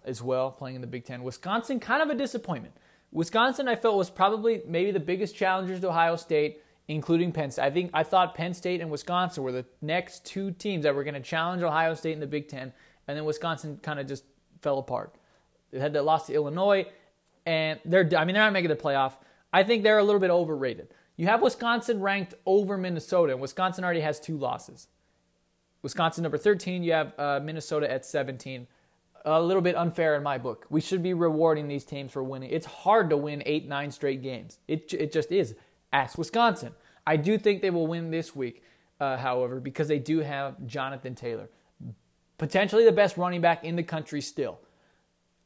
as well, playing in the Big Ten. Wisconsin, kind of a disappointment. Wisconsin, I felt was probably maybe the biggest challengers to Ohio State, including Penn State. I think I thought Penn State and Wisconsin were the next two teams that were going to challenge Ohio State in the Big Ten, and then Wisconsin kind of just fell apart. They had that loss to Illinois, and they're I mean they're not making the playoff. I think they're a little bit overrated. You have Wisconsin ranked over Minnesota, and Wisconsin already has two losses. Wisconsin number 13, you have uh, Minnesota at 17 a little bit unfair in my book. We should be rewarding these teams for winning. It's hard to win eight, nine straight games. It, it just is. Ask Wisconsin. I do think they will win this week, uh, however, because they do have Jonathan Taylor, potentially the best running back in the country still.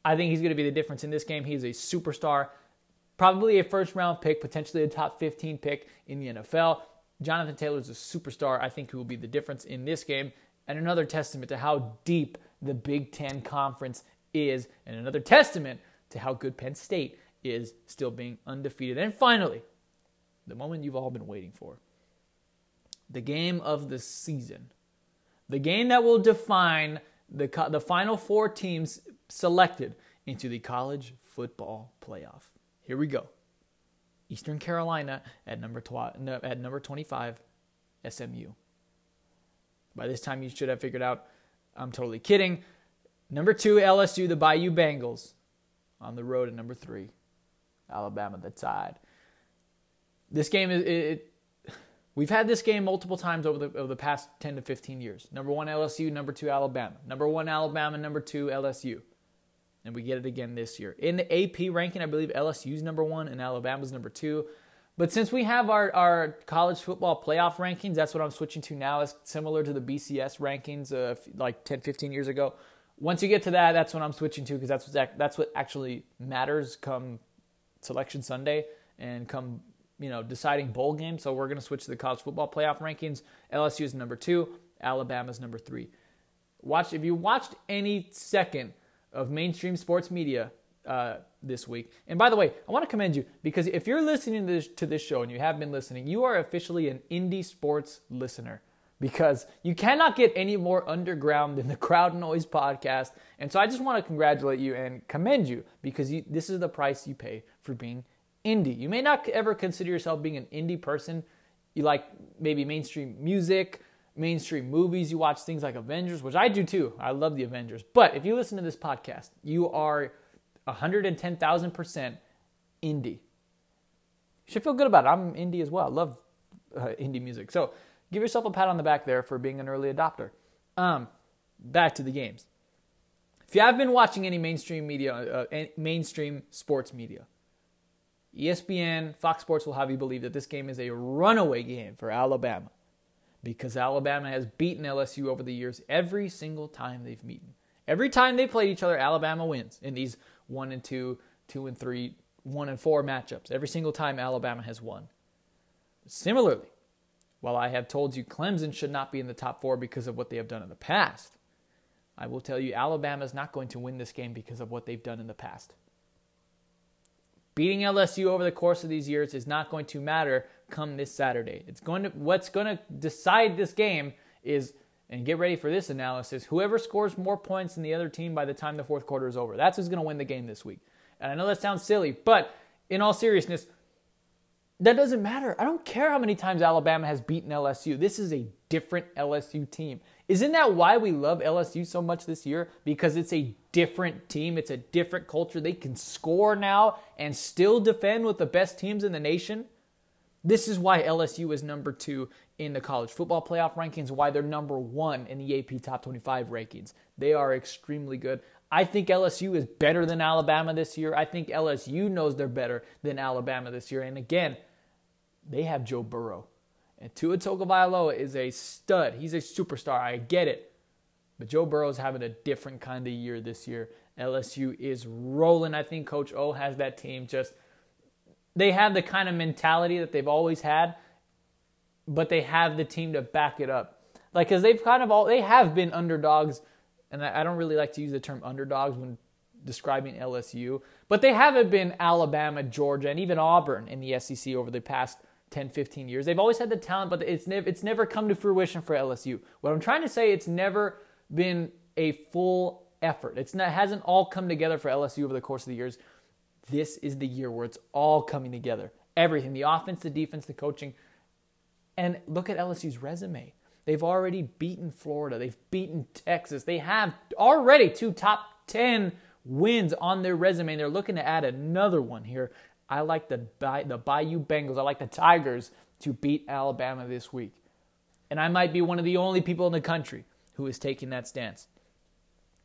I think he's going to be the difference in this game. He's a superstar, probably a first round pick, potentially a top 15 pick in the NFL. Jonathan Taylor is a superstar. I think he will be the difference in this game. And another testament to how deep the Big Ten Conference is, and another testament to how good Penn State is still being undefeated. And finally, the moment you've all been waiting for the game of the season, the game that will define the, the final four teams selected into the college football playoff. Here we go. Eastern Carolina at number tw- at number 25, SMU. By this time, you should have figured out I'm totally kidding. Number two, LSU, the Bayou Bengals on the road. at number three, Alabama, the Tide. This game is it, We've had this game multiple times over the over the past 10 to 15 years. Number one LSU, number two Alabama. Number one Alabama, number two LSU. And we get it again this year. In the AP ranking, I believe LSU's number one and Alabama's number two. But since we have our, our college football playoff rankings, that's what I'm switching to now. Is similar to the BCS rankings uh, like 10, 15 years ago. Once you get to that, that's what I'm switching to because that's what that's what actually matters come selection Sunday and come you know deciding bowl game. So we're going to switch to the college football playoff rankings. LSU is number two, Alabama's number three. Watch if you watched any second of mainstream sports media uh, this week. And by the way, I want to commend you because if you're listening to this, to this show and you have been listening, you are officially an indie sports listener because you cannot get any more underground than the Crowd Noise podcast. And so I just want to congratulate you and commend you because you, this is the price you pay for being indie. You may not ever consider yourself being an indie person. You like maybe mainstream music, mainstream movies, you watch things like Avengers, which I do too. I love the Avengers. But if you listen to this podcast, you are 110,000% indie. You should feel good about it. I'm indie as well. I love uh, indie music. So give yourself a pat on the back there for being an early adopter. Um, back to the games. If you have been watching any mainstream media, uh, mainstream sports media, ESPN, Fox Sports will have you believe that this game is a runaway game for Alabama because Alabama has beaten LSU over the years every single time they've meeting. Every time they played each other, Alabama wins in these one and two, two and three, one and four matchups. Every single time Alabama has won. Similarly, while I have told you Clemson should not be in the top four because of what they have done in the past, I will tell you Alabama is not going to win this game because of what they've done in the past. Beating LSU over the course of these years is not going to matter come this Saturday. It's going to what's going to decide this game is and get ready for this analysis. Whoever scores more points than the other team by the time the fourth quarter is over, that's who's going to win the game this week. And I know that sounds silly, but in all seriousness, that doesn't matter. I don't care how many times Alabama has beaten LSU. This is a different LSU team. Isn't that why we love LSU so much this year? Because it's a different team, it's a different culture. They can score now and still defend with the best teams in the nation. This is why LSU is number two in the college football playoff rankings, why they're number one in the AP top 25 rankings. They are extremely good. I think LSU is better than Alabama this year. I think LSU knows they're better than Alabama this year. And again, they have Joe Burrow. And Tua Tagovailoa is a stud. He's a superstar. I get it. But Joe Burrow's having a different kind of year this year. LSU is rolling. I think Coach O has that team just they have the kind of mentality that they've always had, but they have the team to back it up. Like, because they've kind of all, they have been underdogs, and I don't really like to use the term underdogs when describing LSU, but they haven't been Alabama, Georgia, and even Auburn in the SEC over the past 10, 15 years. They've always had the talent, but it's, never it's never come to fruition for LSU. What I'm trying to say, it's never been a full effort. It's not, it hasn't all come together for LSU over the course of the years. This is the year where it's all coming together. Everything the offense, the defense, the coaching. And look at LSU's resume. They've already beaten Florida, they've beaten Texas. They have already two top 10 wins on their resume. And they're looking to add another one here. I like the, the Bayou Bengals, I like the Tigers to beat Alabama this week. And I might be one of the only people in the country who is taking that stance.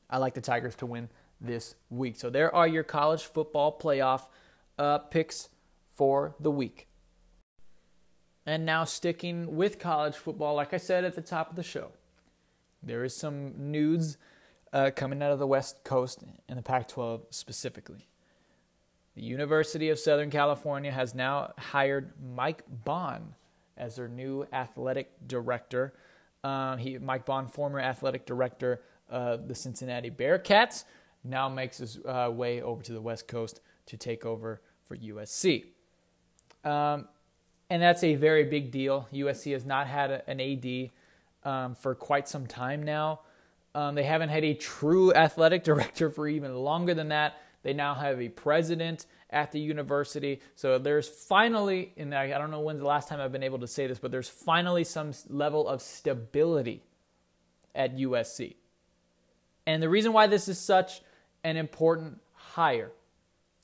I like the Tigers to win this week. So there are your college football playoff uh, picks for the week. And now, sticking with college football, like I said at the top of the show, there is some news uh, coming out of the West Coast and the Pac 12 specifically. The University of Southern California has now hired Mike Bohn as their new athletic director. Uh, he, Mike Bohn, former athletic director of the Cincinnati Bearcats, now makes his uh, way over to the West Coast to take over for USC. Um, and that's a very big deal. USC has not had a, an AD um, for quite some time now. Um, they haven't had a true athletic director for even longer than that. They now have a president at the university. So there's finally, and I, don't know when's the last time I've been able to say this, but there's finally some level of stability at USC. And the reason why this is such an important hire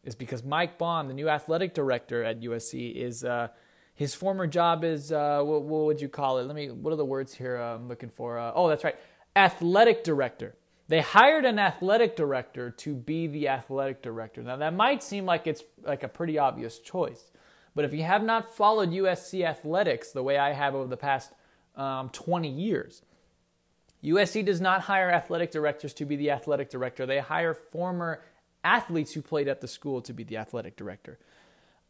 is because Mike Bohn, the new athletic director at USC, is uh, his former job is uh, what, what, would you call it? Let me. What are the words here I'm looking for? Uh, oh, that's right, athletic director. They hired an athletic director to be the athletic director. Now that might seem like it's like a pretty obvious choice, but if you have not followed USC athletics the way I have over the past um, 20 years, USC does not hire athletic directors to be the athletic director. They hire former athletes who played at the school to be the athletic director.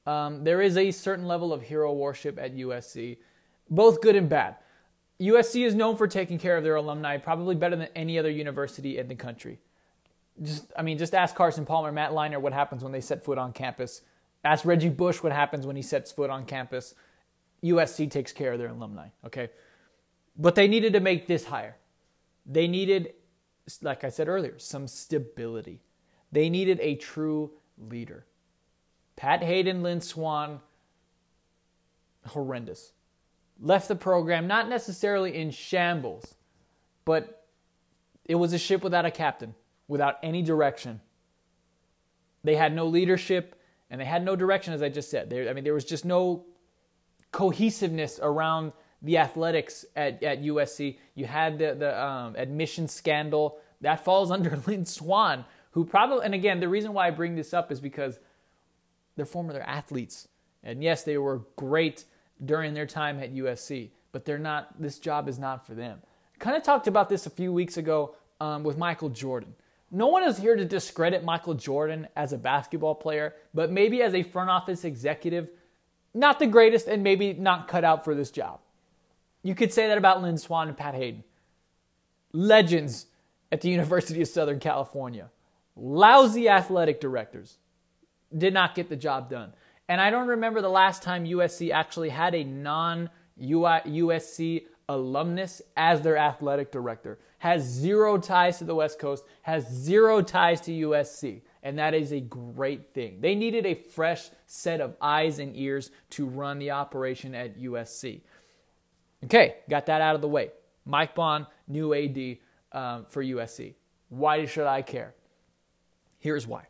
Um, there is a certain level of hero worship at USC, both good and bad. USC is known for taking care of their alumni probably better than any other university in the country. Just, I mean, just ask Carson Palmer, Matt Leinart what happens when they set foot on campus. Ask Reggie Bush what happens when he sets foot on campus. USC takes care of their alumni, okay? But they needed to make this hire. They needed, like I said earlier, some stability. They needed a true leader. Pat Haden, Lynn Swann, horrendous. Left the program not necessarily in shambles, but it was a ship without a captain, without any direction. They had no leadership and they had no direction, as I just said. There, I mean, there was just no cohesiveness around the athletics at, at USC. You had the, the um, admission scandal. That falls under Lynn Swann, who probably, and again, the reason why I bring this up is because they're former athletes. And yes, they were great during their time at USC, but they're not, this job is not for them. Kind of talked about this a few weeks ago um, with Michael Jordan. No one is here to discredit Michael Jordan as a basketball player, but maybe as a front office executive, not the greatest and maybe not cut out for this job. You could say that about Lynn Swann and Pat Haden. Legends at the University of Southern California. Lousy athletic directors. Did not get the job done. And I don't remember the last time USC actually had a non USC alumnus as their athletic director. Has zero ties to the West Coast, has zero ties to USC. And that is a great thing. They needed a fresh set of eyes and ears to run the operation at USC. Okay, got that out of the way. Mike Bohn, new AD um, for USC. Why should I care? Here's why.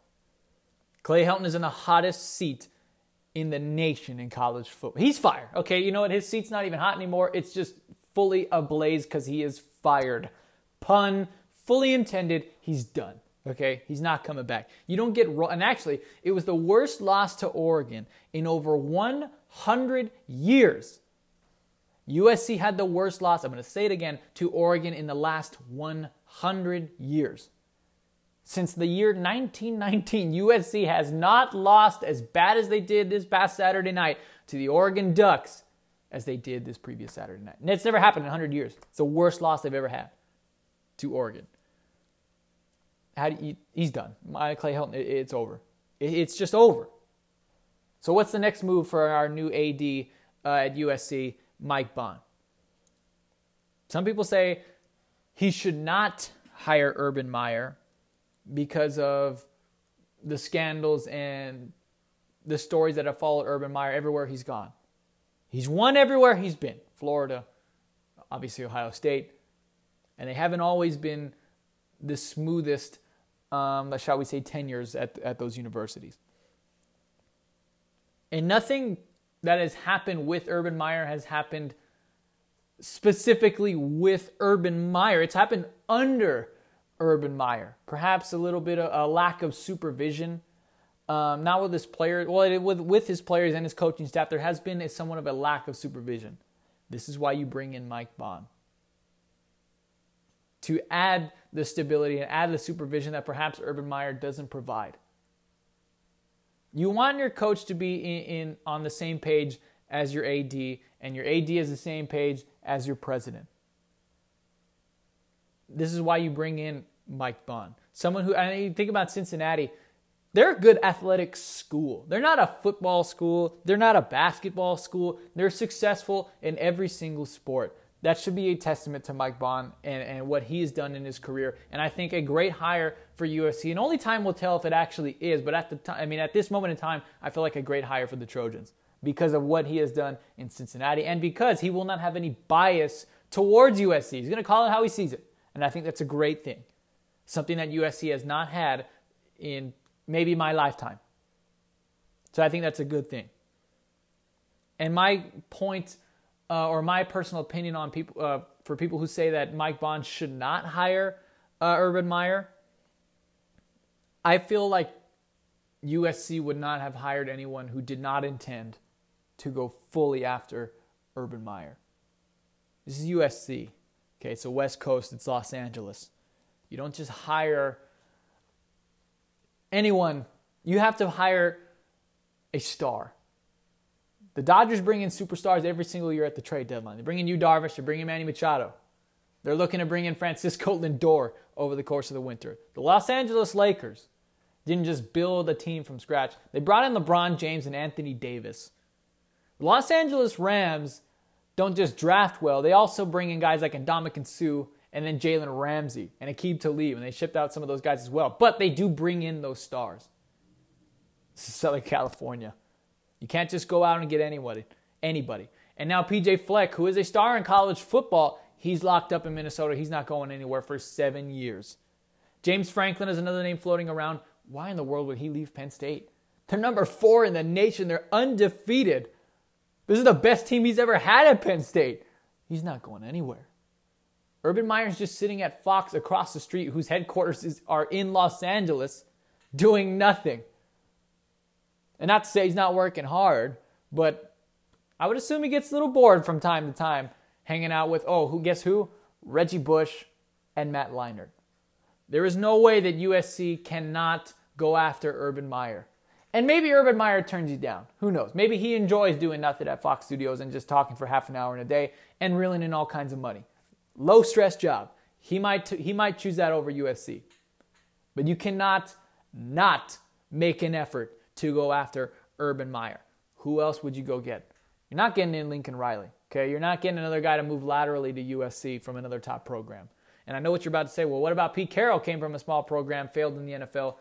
Clay Helton is in the hottest seat in the nation in college football. He's fired. Okay, you know what? His seat's not even hot anymore. It's just fully ablaze because he is fired. Pun fully intended. He's done. Okay, he's not coming back. You don't get and actually, it was the worst loss to Oregon in over 100 years. USC had the worst loss. I'm going to say it again to Oregon in the last 100 years. Since the year 1919, USC has not lost as bad as they did this past Saturday night to the Oregon Ducks as they did this previous Saturday night. And it's never happened in 100 years. It's the worst loss they've ever had to Oregon. How do you, he's done. My Clay Helton, it, it's over. It, it's just over. So what's the next move for our new AD uh, at USC, Mike Bohn? Some people say he should not hire Urban Meyer because of the scandals and the stories that have followed Urban Meyer everywhere he's gone. He's won everywhere he's been Florida, obviously Ohio State, and they haven't always been the smoothest, um, shall we say, tenures at, at those universities. And nothing that has happened with Urban Meyer has happened specifically with Urban Meyer. It's happened under Urban Meyer. Perhaps a little bit of a lack of supervision. Um, not with his players, well, with, with his players and his coaching staff, there has been a, somewhat of a lack of supervision. This is why you bring in Mike Bohn to add the stability and add the supervision that perhaps Urban Meyer doesn't provide. You want your coach to be in, in, on the same page as your AD, and your AD is the same page as your president. This is why you bring in Mike Bohn. Someone who, I mean, think about Cincinnati. They're a good athletic school. They're not a football school. They're not a basketball school. They're successful in every single sport. That should be a testament to Mike Bohn and, and what he has done in his career. And I think a great hire for USC. And only time will tell if it actually is. But at the time, I mean, at this moment in time, I feel like a great hire for the Trojans because of what he has done in Cincinnati and because he will not have any bias towards USC. He's going to call it how he sees it. And I think that's a great thing something that USC has not had in maybe my lifetime. So I think that's a good thing. And my point, uh, or my personal opinion on people, uh, for people who say that Mike Bohn should not hire uh, Urban Meyer, I feel like USC would not have hired anyone who did not intend to go fully after Urban Meyer. This is USC. Okay, so West Coast, it's Los Angeles. You don't just hire anyone, you have to hire a star. The Dodgers bring in superstars every single year at the trade deadline. They bring in Yu Darvish, they bring in Manny Machado. They're looking to bring in Francisco Lindor over the course of the winter. The Los Angeles Lakers didn't just build a team from scratch. They brought in LeBron James and Anthony Davis. The Los Angeles Rams don't just draft well, they also bring in guys like Ndamukong Suh and then Jalen Ramsey and Aqib Talib, and they shipped out some of those guys as well. But they do bring in those stars. This is Southern California. You can't just go out and get anybody. Anybody. And now PJ Fleck, who is a star in college football, he's locked up in Minnesota. He's not going anywhere for seven years. James Franklin is another name floating around. Why in the world would he leave Penn State? They're number four in the nation. They're undefeated. This is the best team he's ever had at Penn State. He's not going anywhere. Urban Meyer's just sitting at Fox across the street, whose headquarters is, are in Los Angeles, doing nothing. And not to say he's not working hard, but I would assume he gets a little bored from time to time hanging out with, oh, who guess who? Reggie Bush and Matt Leinart. There is no way that USC cannot go after Urban Meyer. And maybe Urban Meyer turns you down. Who knows? Maybe he enjoys doing nothing at Fox Studios and just talking for half an hour in a day and reeling in all kinds of money. Low stress job. He might, he might choose that over USC. But you cannot not make an effort to go after Urban Meyer. Who else would you go get? You're not getting in Lincoln Riley. Okay, you're not getting another guy to move laterally to USC from another top program. And I know what you're about to say. Well, what about Pete Carroll? Came from a small program, failed in the NFL.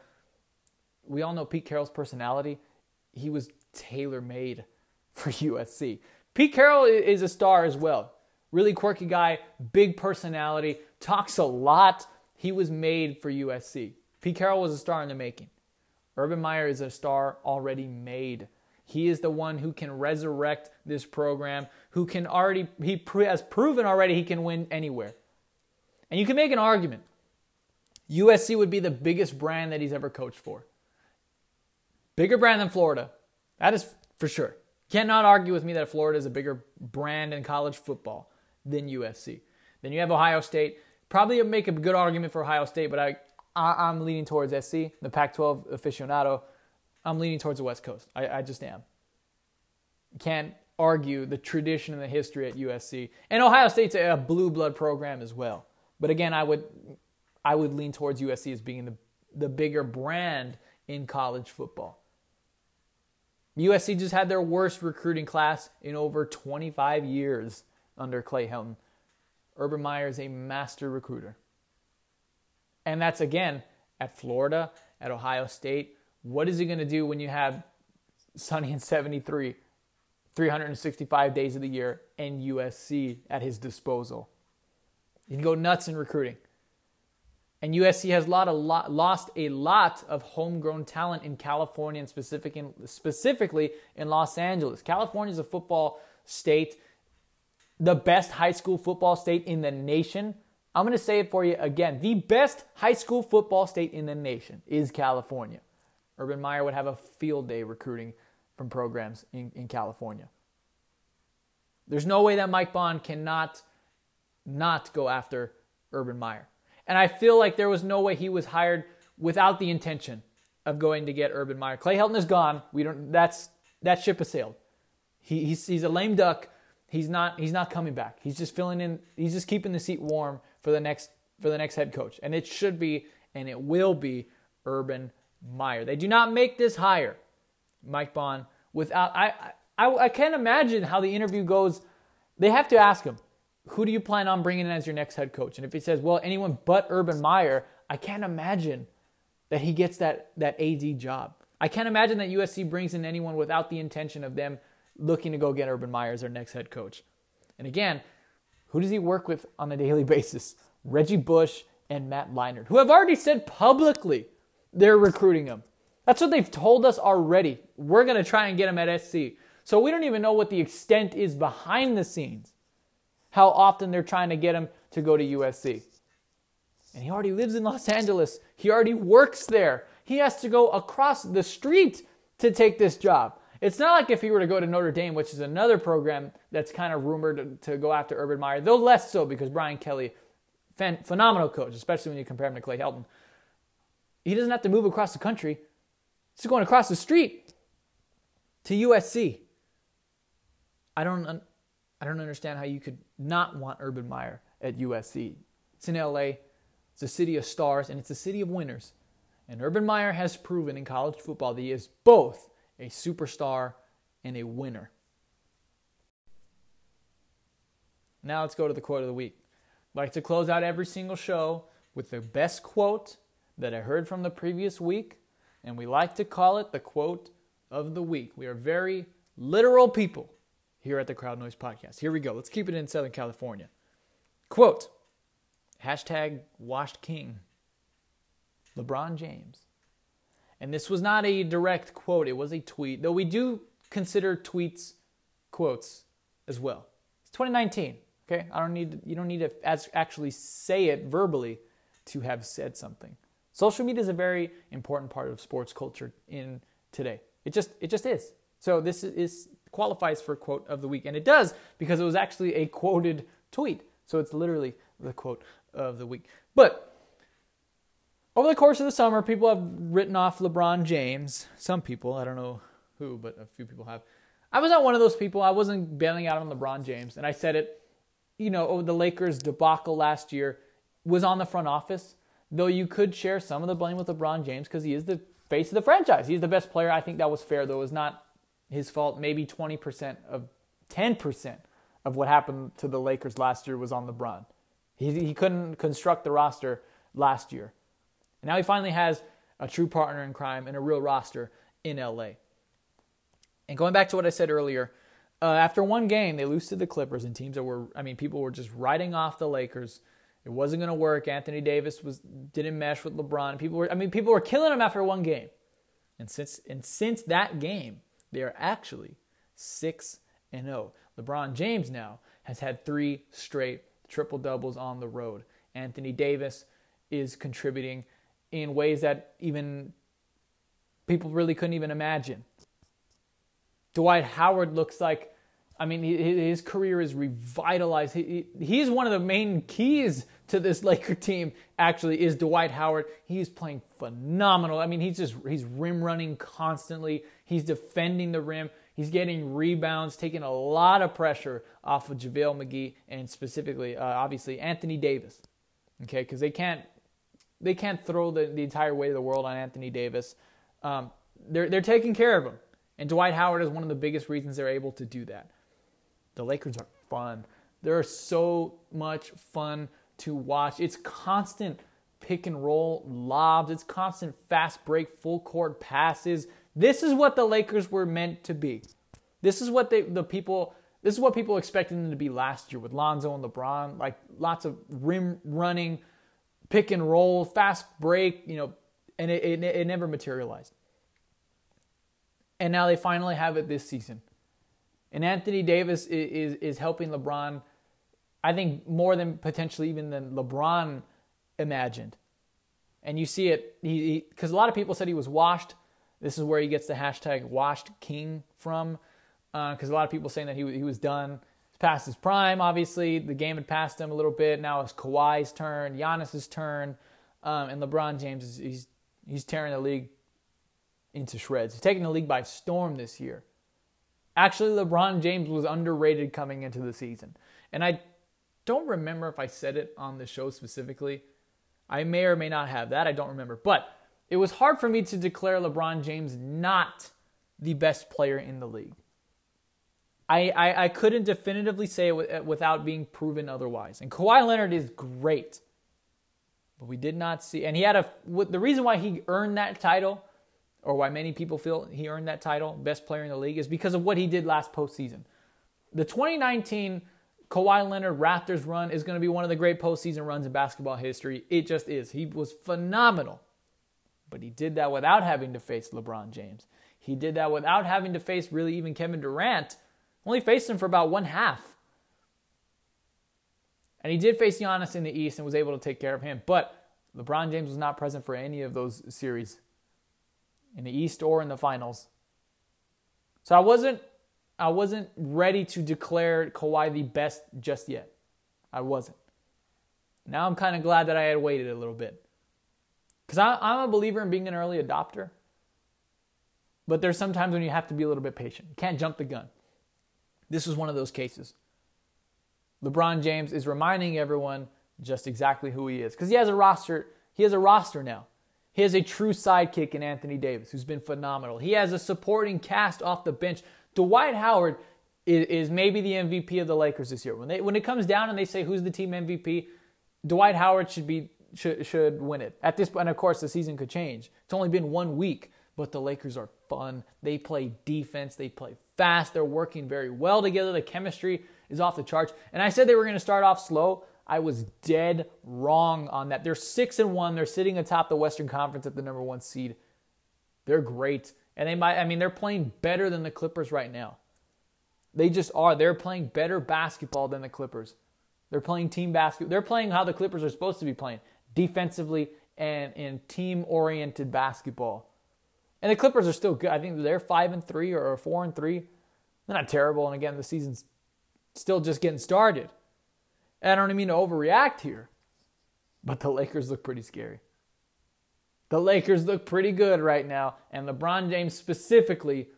We all know Pete Carroll's personality. He was tailor made for USC. Pete Carroll is a star as well. Really quirky guy, big personality, talks a lot. He was made for USC. Pete Carroll was a star in the making. Urban Meyer is a star already made. He is the one who can resurrect this program, who can already, he has proven already he can win anywhere. And you can make an argument. USC would be the biggest brand that he's ever coached for. Bigger brand than Florida. That is for sure. Cannot argue with me that Florida is a bigger brand in college football than USC. Then you have Ohio State. Probably make a good argument for Ohio State, but I, I am leaning towards SC, the Pac-12 aficionado. I'm leaning towards the West Coast. I, I just am. Can't argue the tradition and the history at USC. And Ohio State's a blue blood program as well. But again, I would I would lean towards USC as being the the bigger brand in college football. USC just had their worst recruiting class in over 25 years under Clay Helton. Urban Meyer is a master recruiter. And that's again at Florida, at Ohio State. What is he going to do when you have Sonny and 73, 365 days of the year, and USC at his disposal? You can go nuts in recruiting. And USC has lot, lot, lost a lot of homegrown talent in California and specific in, specifically in Los Angeles. California is a football state, the best high school football state in the nation. I'm going to say it for you again. The best high school football state in the nation is California. Urban Meyer would have a field day recruiting from programs in, in California. There's no way that Mike Bohn cannot not go after Urban Meyer. And I feel like there was no way he was hired without the intention of going to get Urban Meyer. Clay Helton is gone. We don't. That's that ship has sailed. He, he's he's a lame duck. He's not he's not coming back. He's just filling in. He's just keeping the seat warm for the next for the next head coach. And it should be and it will be Urban Meyer. They do not make this hire, Mike Bohn, without. I I I can't imagine how the interview goes. They have to ask him who do you plan on bringing in as your next head coach? And if he says, well, anyone but Urban Meyer, I can't imagine that he gets that, that AD job. I can't imagine that USC brings in anyone without the intention of them looking to go get Urban Meyer as their next head coach. And again, who does he work with on a daily basis? Reggie Bush and Matt Leinart, who have already said publicly they're recruiting him. That's what they've told us already. We're going to try and get him at SC. So we don't even know what the extent is behind the scenes how often they're trying to get him to go to USC. And he already lives in Los Angeles. He already works there. He has to go across the street to take this job. It's not like if he were to go to Notre Dame, which is another program that's kind of rumored to, to go after Urban Meyer, though less so because Brian Kelly, fan, phenomenal coach, especially when you compare him to Clay Helton. He doesn't have to move across the country. He's going across the street to USC. I don't I don't understand how you could not want Urban Meyer at USC. It's in LA, it's a city of stars, and it's a city of winners. And Urban Meyer has proven in college football that he is both a superstar and a winner. Now let's go to the quote of the week. I'd like to close out every single show with the best quote that I heard from the previous week, and we like to call it the quote of the week. We are very literal people here at the Crowd Noise Podcast. Here we go. Let's keep it in Southern California. Quote Hashtag washed king. LeBron James. And this was not a direct quote, it was a tweet, though we do consider tweets quotes as well. It's 2019, Okay, I don't need you don't need to actually say it verbally to have said something. Social media is a very important part of sports culture in today. It just it just is. So this is qualifies for quote of the week, and it does because it was actually a quoted tweet. So it's literally the quote of the week. But over the course of the summer, people have written off LeBron James. Some people, I don't know who, but a few people have. I was not one of those people. I wasn't bailing out on LeBron James, and I said it. You know, over the Lakers debacle last year was on the front office. Though you could share some of the blame with LeBron James because he is the face of the franchise. He's the best player. I think that was fair, though. It was not his fault. Maybe 20% of 10% of what happened to the Lakers last year was on LeBron. He, he couldn't construct the roster last year. And now he finally has a true partner in crime and a real roster in LA. And going back to what I said earlier, uh, after one game, they lose to the Clippers and teams that were, I mean, people were just writing off the Lakers. It wasn't going to work. Anthony Davis was didn't mesh with LeBron. People were, I mean, people were killing him after one game. And since and since that game, they are actually six and zero. Oh. LeBron James now has had three straight triple doubles on the road. Anthony Davis is contributing in ways that even people really couldn't even imagine. Dwight Howard looks like, I mean, his career is revitalized. He, he's one of the main keys to this Laker team. Actually, is Dwight Howard. He's playing phenomenal. I mean, he's just he's rim running constantly. He's defending the rim. He's getting rebounds, taking a lot of pressure off of JaVale McGee and specifically, uh, obviously, Anthony Davis. Okay, because they can't they can't throw the, the entire weight of the world on Anthony Davis. Um, they're they're taking care of him, and Dwight Howard is one of the biggest reasons they're able to do that. The Lakers are fun. They're so much fun to watch. It's constant pick and roll lobs. It's constant fast break, full court passes. This is what the Lakers were meant to be. This is what they the people this is what people expected them to be last year with Lonzo and LeBron, like lots of rim running, pick and roll, fast break, you know, and it, it, it never materialized. And now they finally have it this season. And Anthony Davis is, is, is helping LeBron, I think, more than potentially even than LeBron imagined. And you see it, he because a lot of people said he was washed. This is where he gets the hashtag washed king from, because uh, a lot of people saying that he, he was done. Past his prime, obviously. The game had passed him a little bit. Now it's Kawhi's turn, Giannis's turn, um, and LeBron James is he's, he's tearing the league into shreds. He's taking the league by storm this year. Actually, LeBron James was underrated coming into the season. And I don't remember if I said it on the show specifically. I may or may not have that. I don't remember. But it was hard for me to declare LeBron James not the best player in the league. I, I, I couldn't definitively say it uh, without being proven otherwise. And Kawhi Leonard is great. But we did not see, and he had a, the reason why he earned that title, or why many people feel he earned that title, best player in the league, is because of what he did last postseason. The 2019 Kawhi Leonard Raptors run is going to be one of the great postseason runs in basketball history. It just is. He was phenomenal. But he did that without having to face LeBron James. He did that without having to face really even Kevin Durant. Only faced him for about one half. And he did face Giannis in the East and was able to take care of him. But LeBron James was not present for any of those series in the East or in the finals. So I wasn't I wasn't ready to declare Kawhi the best just yet. I wasn't. Now I'm kind of glad that I had waited a little bit. Because I'm a believer in being an early adopter. But there's sometimes when you have to be a little bit patient. You can't jump the gun. This was one of those cases. LeBron James is reminding everyone just exactly who he is. Because he has a roster. He has a roster now. He has a true sidekick in Anthony Davis, who's been phenomenal. He has a supporting cast off the bench Dwight Howard is, is maybe the MVP of the Lakers this year. When they when it comes down and they say who's the team MVP, Dwight Howard should be should, should win it. At this point, and of course, the season could change. It's only been one week, but the Lakers are fun. They play defense. They play fast. They're working very well together. The chemistry is off the charts. And I said they were going to start off slow. I was dead wrong on that. They're six and one. They're sitting atop the Western Conference at the number one seed. They're great. And they might, I mean, they're playing better than the Clippers right now. They just are. They're playing better basketball than the Clippers. They're playing team basketball. They're playing how the Clippers are supposed to be playing, defensively and in team-oriented basketball. And the Clippers are still good. I think they're five and three or four and three. They're not terrible. And again, the season's still just getting started. And I don't mean to overreact here, but the Lakers look pretty scary. The Lakers look pretty good right now, and LeBron James specifically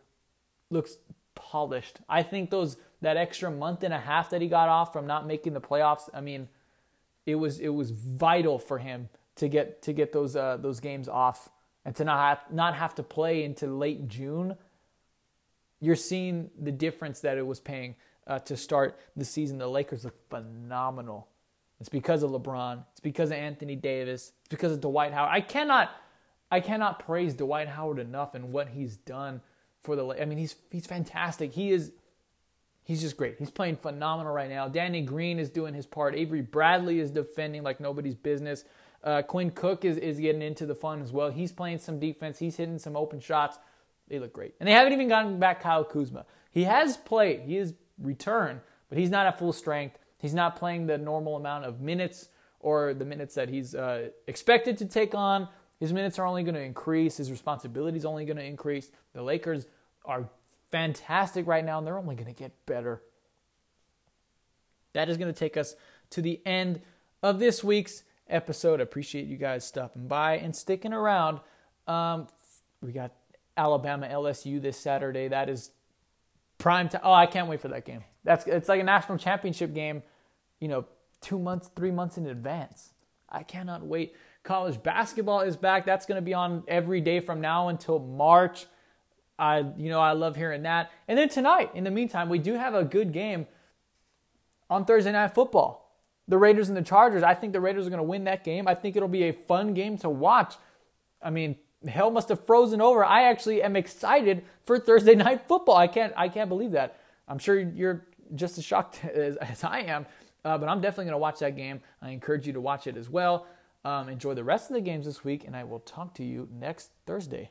looks polished. I think those that extra month and a half that he got off from not making the playoffs, I mean, it was it was vital for him to get to get those uh, those games off and to not have, not have to play into late June. You're seeing the difference that it was paying uh, to start the season. The Lakers look phenomenal. It's because of LeBron. It's because of Anthony Davis. It's because of Dwight Howard. I cannot, I cannot praise Dwight Howard enough and what he's done for the. I mean, he's he's fantastic. He is, he's just great. He's playing phenomenal right now. Danny Green is doing his part. Avery Bradley is defending like nobody's business. Uh, Quinn Cook is, is getting into the fun as well. He's playing some defense. He's hitting some open shots. They look great. And they haven't even gotten back Kyle Kuzma. He has played. He has returned, but he's not at full strength. He's not playing the normal amount of minutes or the minutes that he's uh, expected to take on. His minutes are only going to increase. His responsibility is only going to increase. The Lakers are fantastic right now, and they're only going to get better. That is going to take us to the end of this week's episode. Appreciate you guys stopping by and sticking around. Um, we got Alabama LSU this Saturday. That is prime time. Oh, I can't wait for that game. That's it's like a national championship game, you know, two months, three months in advance. I cannot wait. College basketball is back. That's going to be on every day from now until March. I, you know, I love hearing that. And then tonight, in the meantime, we do have a good game on Thursday night football the Raiders and the Chargers. I think the Raiders are going to win that game. I think it'll be a fun game to watch. I mean, hell must have frozen over. I actually am excited for Thursday night football. I can't I can't believe that. I'm sure you're just as shocked as, as I am, uh, but I'm definitely going to watch that game. I encourage you to watch it as well. Um, enjoy the rest of the games this week, and I will talk to you next Thursday.